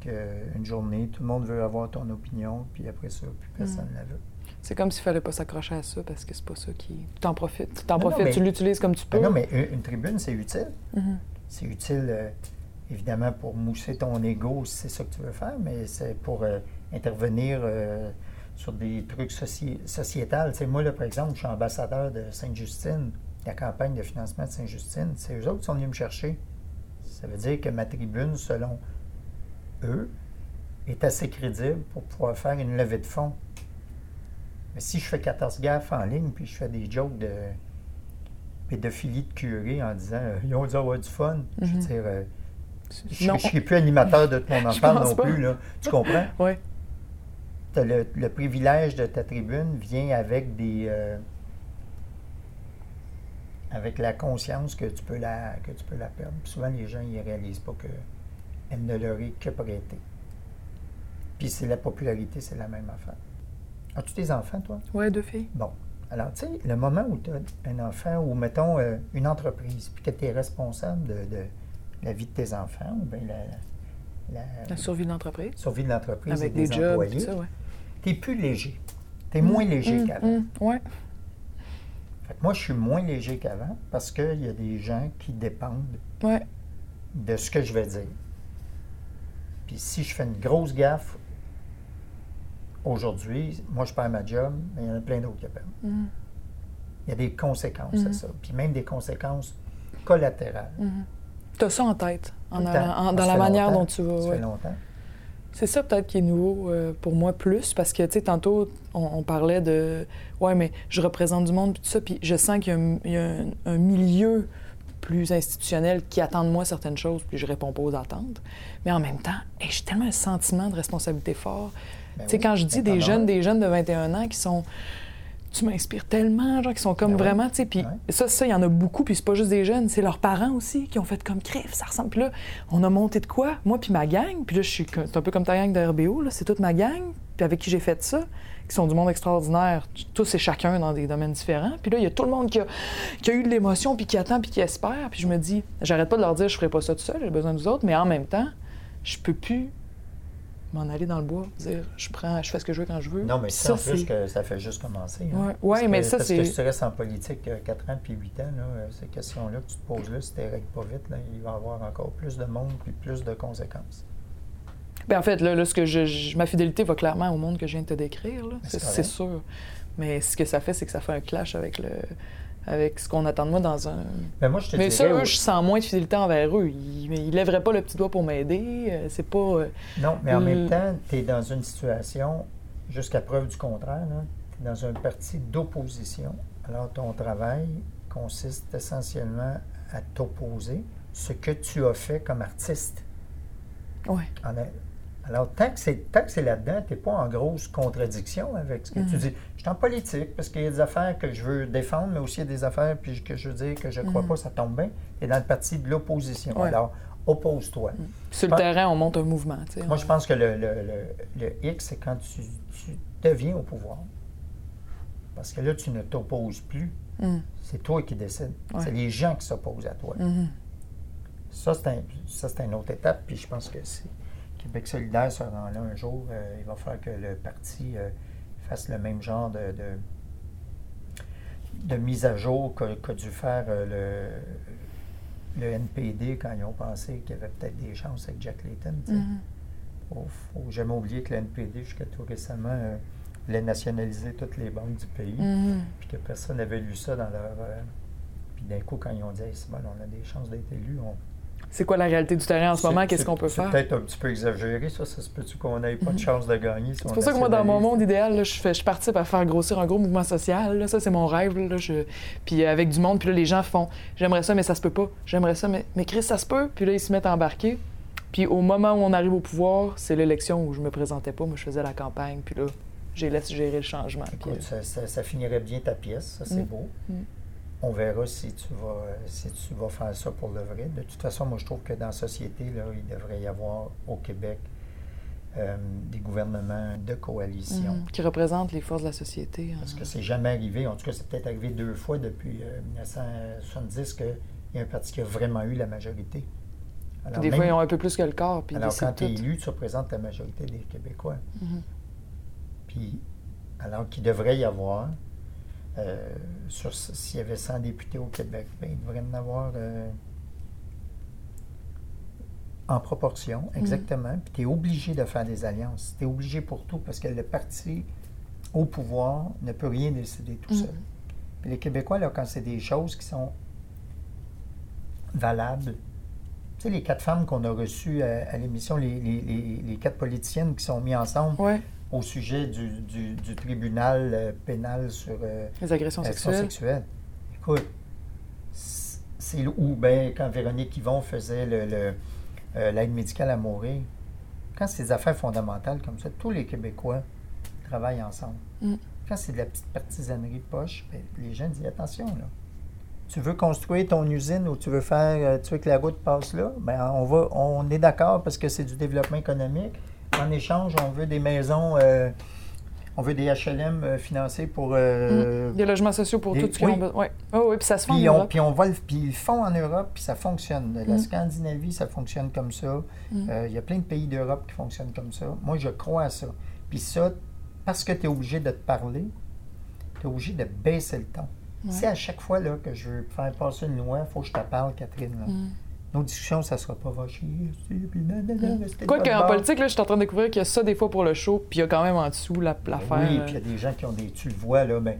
Que une journée, tout le monde veut avoir ton opinion, puis après ça, plus personne Mm. ne la veut. C'est comme s'il fallait pas s'accrocher à ça parce que c'est pas ça qui. Tu t'en profites. Tu t'en non, profites, mais- tu l'utilises comme tu peux. Ben non, mais une, une tribune, c'est utile. Mhm. C'est utile, euh, évidemment, pour mousser ton ego si c'est ça que tu veux faire, mais c'est pour euh, intervenir euh, sur des trucs soci sociétals. Sais, moi, là, par exemple, je suis ambassadeur de Sainte-Justine, la campagne de financement de Sainte-Justine. C'est eux autres qui sont venus me chercher. Ça veut dire que ma tribune, selon eux, est assez crédible pour pouvoir faire une levée de fonds. Mais si je fais 14 gaffes en ligne, puis je fais des jokes de pédophilie de curé en disant euh, ils ont dû avoir du fun, je veux Mhm. dire, euh, je ne suis plus animateur de ton (laughs) enfant non pas. plus, là. Tu comprends? (laughs) T'as le, le privilège de ta tribune vient avec des. euh, avec la conscience que tu peux la, que tu peux la perdre. Puis souvent, les gens ne réalisent pas qu'elle ne leur est que prêtée. Puis c'est la popularité, c'est la même affaire. As-tu des enfants, toi? Ouais, deux filles. Bon. Alors, tu sais, le moment où tu as un enfant ou, mettons, euh, une entreprise, puis que tu es responsable de, de la vie de tes enfants, ou bien la, la La survie de l'entreprise. survie de l'entreprise et Avec des, des jobs, employés, tout ça, ouais. tu es plus léger. Tu es moins léger Mm, qu'avant. mm, ouais. Fait que moi, je suis moins léger qu'avant parce qu'il y a des gens qui dépendent Ouais. de ce que je vais dire. Puis si je fais une grosse gaffe aujourd'hui, moi, je perds ma job, mais il y en a plein d'autres qui perdent. Il y a des conséquences à ça. Puis même des conséquences collatérales. Mhm. T'as ça en tête, en en- dans la manière longtemps. dont tu vas. Ça ouais. fait longtemps. C'est ça peut-être qui est nouveau euh, pour moi plus, parce que, tu sais, tantôt, on, on parlait de, ouais, mais je représente du monde, puis tout ça, puis je sens qu'il y a, un, il y a un- un milieu plus institutionnel qui attend de moi certaines choses, puis je réponds pas aux attentes. Mais en même temps, hey, j'ai tellement un sentiment de responsabilité fort. Ben tu sais, oui, quand je dis ben des as jeunes, un. des jeunes de 21 ans qui sont... Tu m'inspires tellement, genre, qui sont comme Ben oui. vraiment, tu sais, puis Ouais. ça, ça, il y en a beaucoup, puis c'est pas juste des jeunes, c'est leurs parents aussi qui ont fait comme crève, ça ressemble. Puis là, on a monté de quoi? Moi puis ma gang, puis là, je suis, c'est un peu comme ta gang de RBO, là, c'est toute ma gang, puis avec qui j'ai fait ça, qui sont du monde extraordinaire, tous et chacun dans des domaines différents. Puis là, il y a tout le monde qui a, qui a eu de l'émotion, puis qui attend, puis qui espère. Puis je me dis, j'arrête pas de leur dire, je ferai pas ça tout seul, j'ai besoin des autres, mais en même temps, je peux plus m'en aller dans le bois, dire, je prends, je fais ce que je veux quand je veux. Non, mais ça, en c'est- plus que ça fait juste commencer. hein. Ouais, ouais, Parce mais que- ça, parce c'est- que si tu restes en politique 4 ans puis 8 ans, là, euh, ces questions-là que tu te poses là, si tu ne règles pas vite, là, il va y avoir encore plus de monde puis plus de conséquences. Ben, en fait, là, là, ce que je, je- ma fidélité va clairement au monde que je viens de te décrire. C'est sûr. Mais ce que ça fait, c'est que ça fait un clash avec le avec ce qu'on attend de moi dans un. Mais moi, je te Mais ça, eux, je sens moins de fidélité envers eux. Ils, ils lèveraient pas le petit doigt pour m'aider. euh, C'est pas. euh, Non, mais en même temps, tu es dans une situation, jusqu'à preuve du contraire, tu es dans un parti d'opposition. Alors, ton travail consiste essentiellement à t'opposer ce que tu as fait comme artiste. En a- Alors, tant que c'est, tant que c'est là-dedans, tu n'es pas en grosse contradiction avec ce que tu Mhm. dis. Je suis en politique parce qu'il y a des affaires que je veux défendre, mais aussi il y a des affaires puis que je veux dire que je ne crois Mhm. pas, ça tombe bien. Tu es dans le parti de l'opposition. Ouais. Alors, oppose-toi. Sur le terrain, on monte un mouvement. Moi, On- je pense que le, le- le- le X, c'est quand tu, tu deviens au pouvoir. Parce que là, tu ne t'opposes plus. Hum, C'est toi qui décides. Ouais. C'est les gens qui s'opposent à toi. Ça, c'est un, ça, c'est une autre étape. Puis je pense que si Québec solidaire se rend là un jour, euh, il va falloir que le parti euh, fasse le même genre de, de, de mise à jour qu'a dû faire euh, le, le NPD quand ils ont pensé qu'il y avait peut-être des chances avec Jack Layton. tu sais. Mhm. faut, faut jamais oublier que le NPD, jusqu'à tout récemment, voulait nationaliser toutes les banques du pays, Mhm. puis que personne n'avait lu ça dans leur. puis d'un coup, quand ils ont dit, hey, c'est bon, on a des chances d'être élus, on. C'est quoi la réalité du terrain en ce C'est- moment? Qu'est-ce c'est- qu'on peut C'est faire? peut-être un petit peu exagéré, ça. Ça se peut-tu qu'on n'ait pas de Mhm. chance de gagner? si C'est pour ça que moi, dans mon monde idéal, là, je, fais, je participe à faire grossir un gros mouvement social. là. Ça, c'est mon rêve. Là, je... Puis euh, avec du monde, puis là, les gens font J'aimerais ça, mais ça se peut pas. J'aimerais ça, mais, mais Chris, ça se peut. Puis là, ils se mettent à embarquer. Puis au moment où on arrive au pouvoir, c'est l'élection où je me présentais pas. Moi, je faisais la campagne. Puis là, j'ai laissé gérer le changement. Écoute, euh, ça, ça- ça finirait bien ta pièce, ça c'est Mm. beau. Mm. On verra si tu, vas, si tu vas faire ça pour le vrai. De toute façon, moi je trouve que dans la société, là, il devrait y avoir au Québec euh, des gouvernements de coalition. mhm, qui représente les forces de la société. hein. Parce que c'est jamais arrivé, en tout cas c'est peut-être arrivé deux fois depuis euh, 1970 qu'il y a un parti qui a vraiment eu la majorité. Alors, des même- fois, ils ont un peu plus que le corps. Puis alors quand tu es élu, tu représentes la majorité des Québécois. Mhm. Puis Alors qu'il devrait y avoir, euh, sur- s'il y avait 100 députés au Québec, ben, il devrait en avoir euh, en proportion, exactement. Puis tu es obligé de faire des alliances. Tu es obligé pour tout parce que le parti au pouvoir ne peut rien décider tout Mm. seul. Puis les Québécois, là, quand c'est des choses qui sont valables, tu sais, les quatre femmes qu'on a reçues à, à l'émission, les, les- les- les quatre politiciennes qui sont mises ensemble Ouais, au sujet du, du- du tribunal euh, pénal sur euh, les agressions agression sexuelles. sexuelle. Écoute, c'est ou bien quand Véronique Yvon faisait le, le, euh, l'aide médicale à mourir, quand c'est des affaires fondamentales comme ça, tous les Québécois travaillent ensemble. Mm. Quand c'est de la petite partisanerie poche, ben, les gens disent attention là. Tu veux construire ton usine ou tu veux faire, tu veux que la route passe là, ben on va, on est d'accord parce que c'est du développement économique. En échange, on veut des maisons, euh, on veut des HLM euh, financés pour euh, Des logements sociaux pour Des- tous ceux qui oui. ont besoin. Oui, oh, oui, puis ça se fait en puis on, Europe. puis on va le, puis ils le font en Europe, puis ça fonctionne. La Mm. Scandinavie, ça fonctionne comme ça. Euh, Il y a plein de pays d'Europe qui fonctionnent comme ça. Moi, je crois à ça. Puis ça, parce que tu es obligé de te parler, tu es obligé de baisser le ton. Ouais. Si à chaque fois là, que je veux faire passer une loi, il faut que je te parle, Catherine. là. Nos discussions, ça ne sera pas va chier, tu sais, puis nanana, restez Quoi qu'en politique, là, je suis en train de découvrir qu'il y a ça des fois pour le show, puis il y a quand même en dessous la- Ben l'affaire. Oui, euh, puis il y a des gens qui ont des. Tu le vois, là, mais.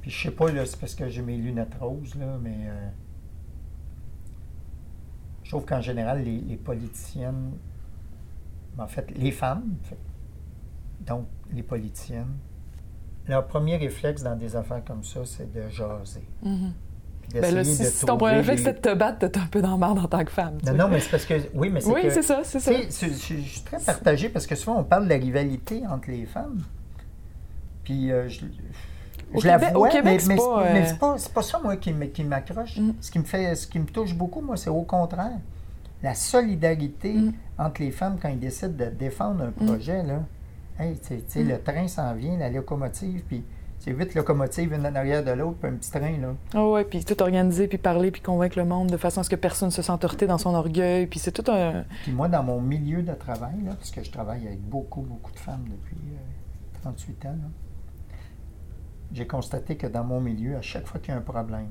Puis je sais pas, là, c'est parce que j'ai mes lunettes roses, là, mais. euh, je trouve qu'en général, les, les politiciennes. En fait, les femmes, en fait, donc les politiciennes, leur premier réflexe dans des affaires comme ça, c'est de jaser. mhm. Puis Ben là, si, de si ton premier réflexe, c'est de te battre, t'es un peu dans la merde en tant que femme. Non, mais c'est parce que. Oui, mais c'est Oui, c'est ça, c'est ça. Je suis très partagé parce que souvent on parle de la rivalité entre les femmes. Puis euh, je, je la Québec- au vois, Québec, mais, c'est mais c'est- euh, c'est pas, pas ça, moi, qui, me- qui m'accroche. Mm. Ce, qui me fait, ce qui me touche beaucoup, moi, c'est au contraire. La solidarité Mm. entre les femmes quand ils décident de défendre un projet. Là. Hey, tu sais- tu sais, Mm. Le train s'en vient, la locomotive, puis c'est huit locomotives, une en arrière de l'autre, puis un petit train. Là. Ah ouais, puis tout organiser, puis parler, puis convaincre le monde de façon à ce que personne se sente heurté dans son orgueil, puis c'est tout un... Puis moi, dans mon milieu de travail, là, parce que je travaille avec beaucoup, beaucoup de femmes depuis euh, 38 ans, là, j'ai constaté que dans mon milieu, à chaque fois qu'il y a un problème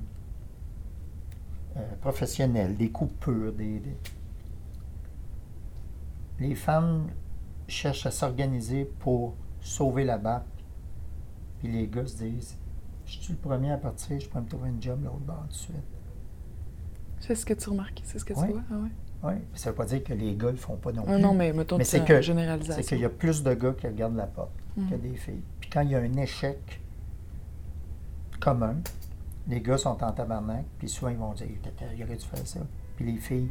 euh, professionnel, des coupures, des, des- les femmes cherchent à s'organiser pour sauver la barque. Puis les gars se disent, je suis le premier à partir, je peux me trouver un job l'autre bord tout de suite. C'est ce que tu remarques, c'est ce que Ouais. tu vois, ah ouais. Oui, ça ne veut pas dire que les gars ne le font pas non plus. Ah non, mais mettons Mais c'est que- une généralisation. C'est qu'il y a plus de gars qui regardent la porte que Mhm. des filles. Puis quand il y a un échec commun, les gars sont en tabarnak, puis souvent ils vont dire il aurait dû faire ça. Puis les filles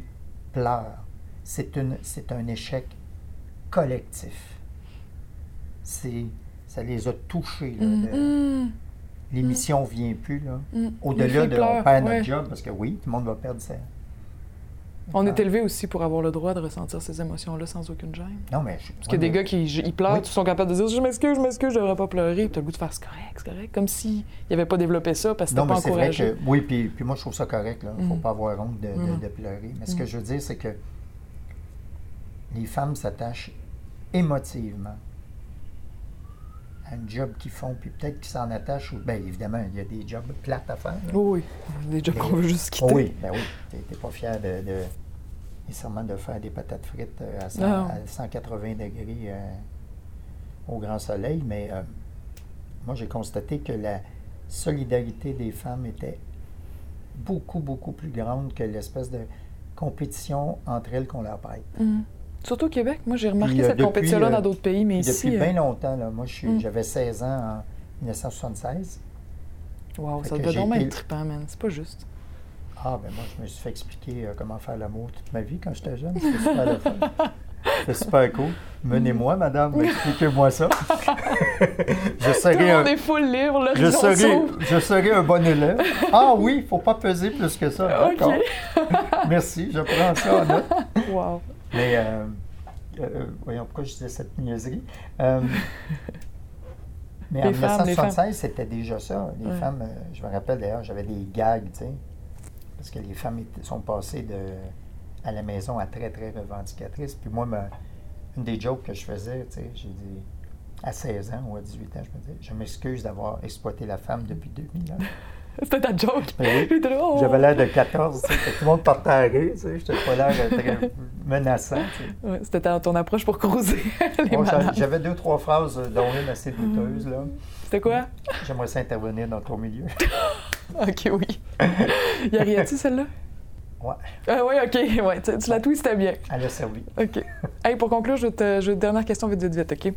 pleurent. C'est, une, c'est un échec collectif. C'est, ça les a touchés. Là, Mm, mm, l'émission ne vient plus. Là. mm. Au-delà de on perd ouais. notre job, parce que oui, tout le monde va perdre sa. On est élevé aussi pour avoir le droit de ressentir ces émotions-là sans aucune gêne. Non, mais je- Parce qu'il y a des gars qui ils pleurent, Oui. ils sont capables de dire Je m'excuse, je m'excuse, je devrais pas pleurer. Puis t'as le goût de faire C'est correct, c'est correct. Comme s'ils n'avaient pas développé ça parce que Non, c'était mais pas c'est vrai encouragé. que. Oui, puis, puis moi, je trouve ça correct. Il ne faut Mm. pas avoir honte de, de- Mm. de pleurer. Mais ce que Mm. je veux dire, c'est que les femmes s'attachent émotivement un job qu'ils font, puis peut-être qu'ils s'en attachent. ou- Bien, évidemment, il y a des jobs plates à faire. là. Oui, des jobs qu'on veut juste quitter. Oui, ben oui. Tu n'es pas fier de, de- nécessairement de faire des patates frites euh, à, 100 Non. à 180 degrés euh, au grand soleil, mais euh, moi, j'ai constaté que la solidarité des femmes était beaucoup, beaucoup plus grande que l'espèce de compétition entre elles qu'on leur prête. Mm. Surtout au Québec. Moi, j'ai remarqué Puis, cette compétition-là euh, dans d'autres pays, mais ici. depuis euh, bien longtemps, là, moi, Mm. j'avais 16 ans en 1976. Wow, Fait ça doit donc être trippant, man. C'est pas juste. Ah, ben moi, je me suis fait expliquer euh, comment faire l'amour toute ma vie quand j'étais jeune. C'était super le fun. (laughs) C'était super cool. Menez-moi, madame, expliquez-moi ça. (laughs) je serai un, monde est full libre, là. je serai, je serai un bon élève. Ah oui, il ne faut pas peser plus que ça. (laughs) OK. Merci, je prends ça en note. Wow. Mais, euh, euh, voyons, pourquoi je disais cette niaiserie? Euh, (laughs) mais en Les femmes, les 1976, c'était déjà ça. Les Ouais. femmes, euh, je me rappelle d'ailleurs, j'avais des gags, tu sais, parce que les femmes sont passées de, à la maison à très, très revendicatrices. Puis moi, ma- une des jokes que je faisais, tu sais, j'ai dit, à 16 ans ou à 18 ans, je me disais, je m'excuse d'avoir exploité la femme depuis 2000 ans. (laughs) C'était ta joke. Oui. (laughs) Oh! J'avais l'air de 14, tu sais, fait que tout le monde partait à rire, tu j'étais pas l'air très (laughs) menaçant, tu. Ouais, C'était ta- ton approche pour (laughs) les Bon, madames. J'avais deux, trois phrases, euh, dont une assez douteuse, là. C'était quoi? J'aimerais ça intervenir dans ton milieu. Ok, oui. y a rien-tu, celle-là? Ouais, Ah oui, ok. Ouais, tu, tu la twistais bien. elle a servi. OK. Hey, pour conclure, je vais te, je vais- dernière question vite, vite, vite, OK?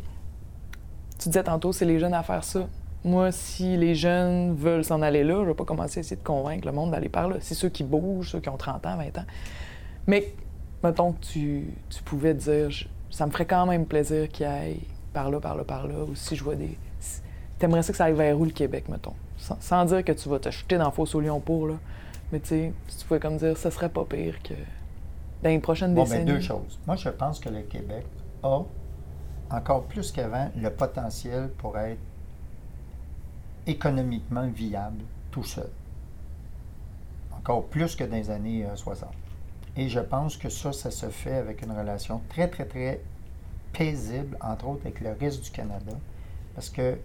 Tu disais tantôt, c'est les jeunes à faire ça. Moi, si les jeunes veulent s'en aller là, je vais pas commencer à essayer de convaincre le monde d'aller par là. C'est ceux qui bougent, ceux qui ont 30 ans, 20 ans. Mais, mettons que tu, tu pouvais dire, je- ça me ferait quand même plaisir qu'ils aillent par là, par là, par là, ou si je vois des... si- T'aimerais ça que ça aille vers où, le Québec, mettons? Sans, sans dire que tu vas te jeter dans fosse au lion pour, là. Mais tu sais, si tu pouvais comme dire, ça serait pas pire que dans les prochaines Bon, décennies. ben deux choses. Moi, je pense que le Québec a, encore plus qu'avant, le potentiel pour être économiquement viable tout seul. Encore plus que dans les années euh, 60. Et je pense que ça, ça se fait avec une relation très, très, très paisible, entre autres avec le reste du Canada. Parce que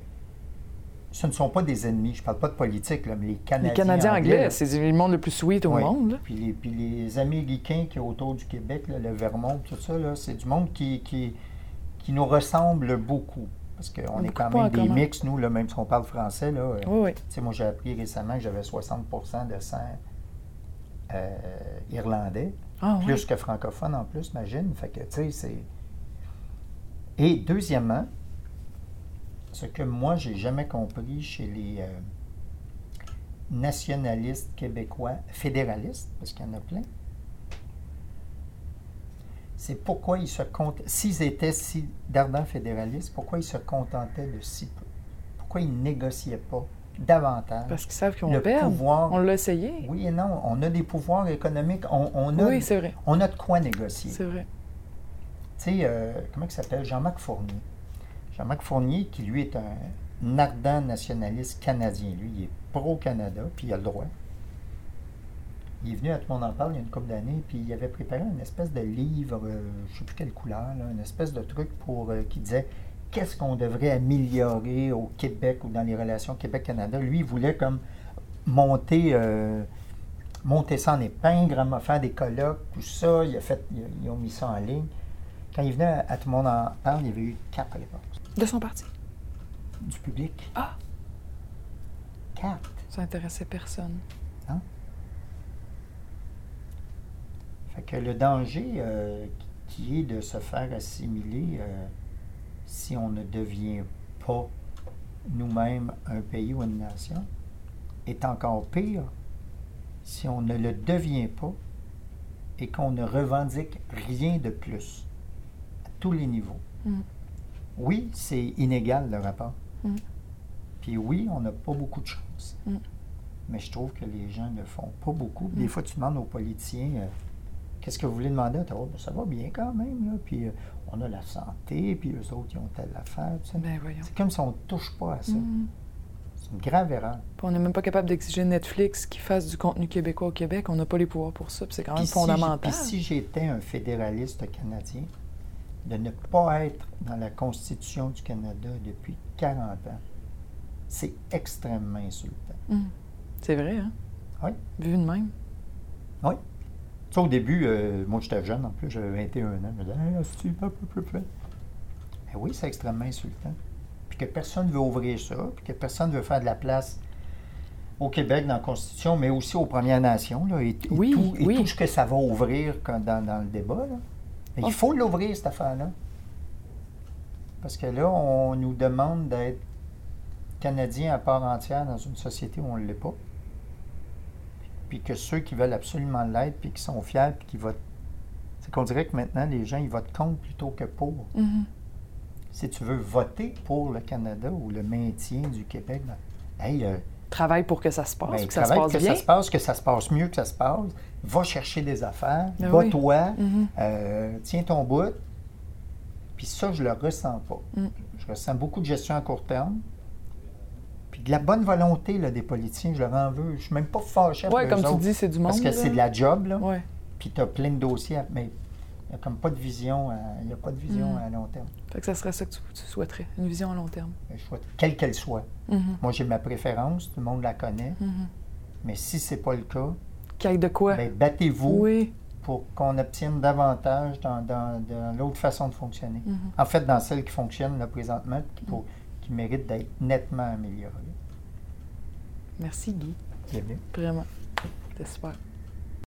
ce ne sont pas des ennemis. Je ne parle pas de politique, là, mais les Canadiens, Les Canadiens anglais, c'est le monde le plus sweet au oui. monde. Puis les, puis les Américains qui est autour du Québec, là, le Vermont, tout ça, c'est du monde qui, qui, qui nous ressemble beaucoup. Parce qu'on est quand même des commun. mix, nous, là, même si on parle français. Là, euh, Oui, oui. moi, j'ai appris récemment que j'avais 60% de sang euh, irlandais, Ah, plus oui. que francophone en plus, imagine. Fait que, tu sais, c'est... Et deuxièmement, ce que moi, j'ai jamais compris chez les euh, nationalistes québécois fédéralistes, parce qu'il y en a plein, c'est pourquoi ils se s'ils étaient si d'ardents fédéralistes, pourquoi ils se contentaient de si peu? Pourquoi ils négociaient pas davantage? Parce qu'ils savent le perdre. pouvoir? On l'a essayé. Oui et non, on a des pouvoirs économiques, on, on a, Oui, c'est vrai. on a de quoi négocier. C'est vrai. Tu sais, euh, comment il s'appelle? Jean-Marc Fournier. Jean-Marc Fournier, qui lui est un ardent nationaliste canadien. Lui, il est pro-Canada, puis il a le droit. Il est venu à Tout le monde en parle il y a une couple d'années, puis il avait préparé une espèce de livre, euh, je ne sais plus quelle couleur, là, une espèce de truc pour euh, qui disait qu'est-ce qu'on devrait améliorer au Québec ou dans les relations Québec-Canada. Lui, il voulait comme monter, euh, monter ça en épingle, faire des colloques, tout ça. Il a fait, ils, ils ont mis ça en ligne. Quand il venait à, à Tout le monde en parle, il y avait eu quatre réponses De son parti? du public. Ah! Quatre. Ça intéressait personne. Fait que le danger euh, qui est de se faire assimiler euh, si on ne devient pas nous-mêmes un pays ou une nation est encore pire si on ne le devient pas et qu'on ne revendique rien de plus à tous les niveaux. Mm. Oui, c'est inégal le rapport. Mm. Puis oui, on n'a pas beaucoup de chance. Mm. Mais je trouve que les gens ne font pas beaucoup. Des fois, tu demandes aux politiciens euh, qu'est-ce que vous voulez demander? À Ottawa? Ben, ça va bien quand même. Là. Puis euh, on a la santé, puis eux autres, ils ont telle affaire. tu sais. Ben. C'est comme si on ne touche pas à ça. Mm. C'est une grave erreur. Puis on n'est même pas capable d'exiger Netflix qui fasse du contenu québécois au Québec. On n'a pas les pouvoirs pour ça. Puis c'est quand même Puis si fondamental. puis si j'étais un fédéraliste canadien, de ne pas être dans la Constitution du Canada depuis 40 ans, c'est extrêmement insultant. Mm. C'est vrai, hein? Oui. Vu de même. Oui. Tu sais, au début, euh, moi j'étais jeune en plus, j'avais 21 ans. Je me disais, hey, peu, peu, peu, peu. Mais oui, c'est extrêmement insultant. Puis que personne ne veut ouvrir ça, puis que personne ne veut faire de la place au Québec dans la Constitution, mais aussi aux Premières Nations, là, et, et Oui, tout, et oui. tout ce que ça va ouvrir quand- dans, dans le débat. là. Mais Oh. Il faut l'ouvrir, cette affaire-là. Parce que là, on nous demande d'être Canadiens à part entière dans une société où on ne l'est pas puis que ceux qui veulent absolument l'être, puis qui sont fiers, puis qui votent. C'est qu'on dirait que maintenant, les gens, ils votent contre plutôt que pour. Mhm. Si tu veux voter pour le Canada ou le maintien du Québec, ben, hey, euh, Travaille pour que ça se passe, ben, que ça se passe que bien. ça se passe, que ça se passe mieux que ça se passe. Va chercher des affaires, Ben va oui. toi, Mhm. euh, tiens ton bout. Puis ça, je le ressens pas. Mm. Je ressens beaucoup de gestion à court terme. Puis de la bonne volonté là, des politiciens, je leur en veux. Je suis même pas fâché avec comme tu autres, dis, c'est du monde. Parce que c'est de la job, là. Ouais. Puis tu as plein de dossiers. Mais Il n'y a comme pas de vision, à- il y a pas de vision Mm. à long terme. Fait que ça serait ça que tu, tu souhaiterais, une vision à long terme. Je souhaite- quelle qu'elle soit. Mhm. Moi, j'ai ma préférence, tout le monde la connaît, Mhm. mais si c'est pas le cas, Qu'il de quoi? ben, battez-vous oui. pour qu'on obtienne davantage dans, dans- dans l'autre façon de fonctionner. Mhm. En fait, dans celle qui fonctionne là, présentement, pour- qui mérite d'être nettement améliorée. Merci, Guy. Bienvenue. Vraiment. C'était super.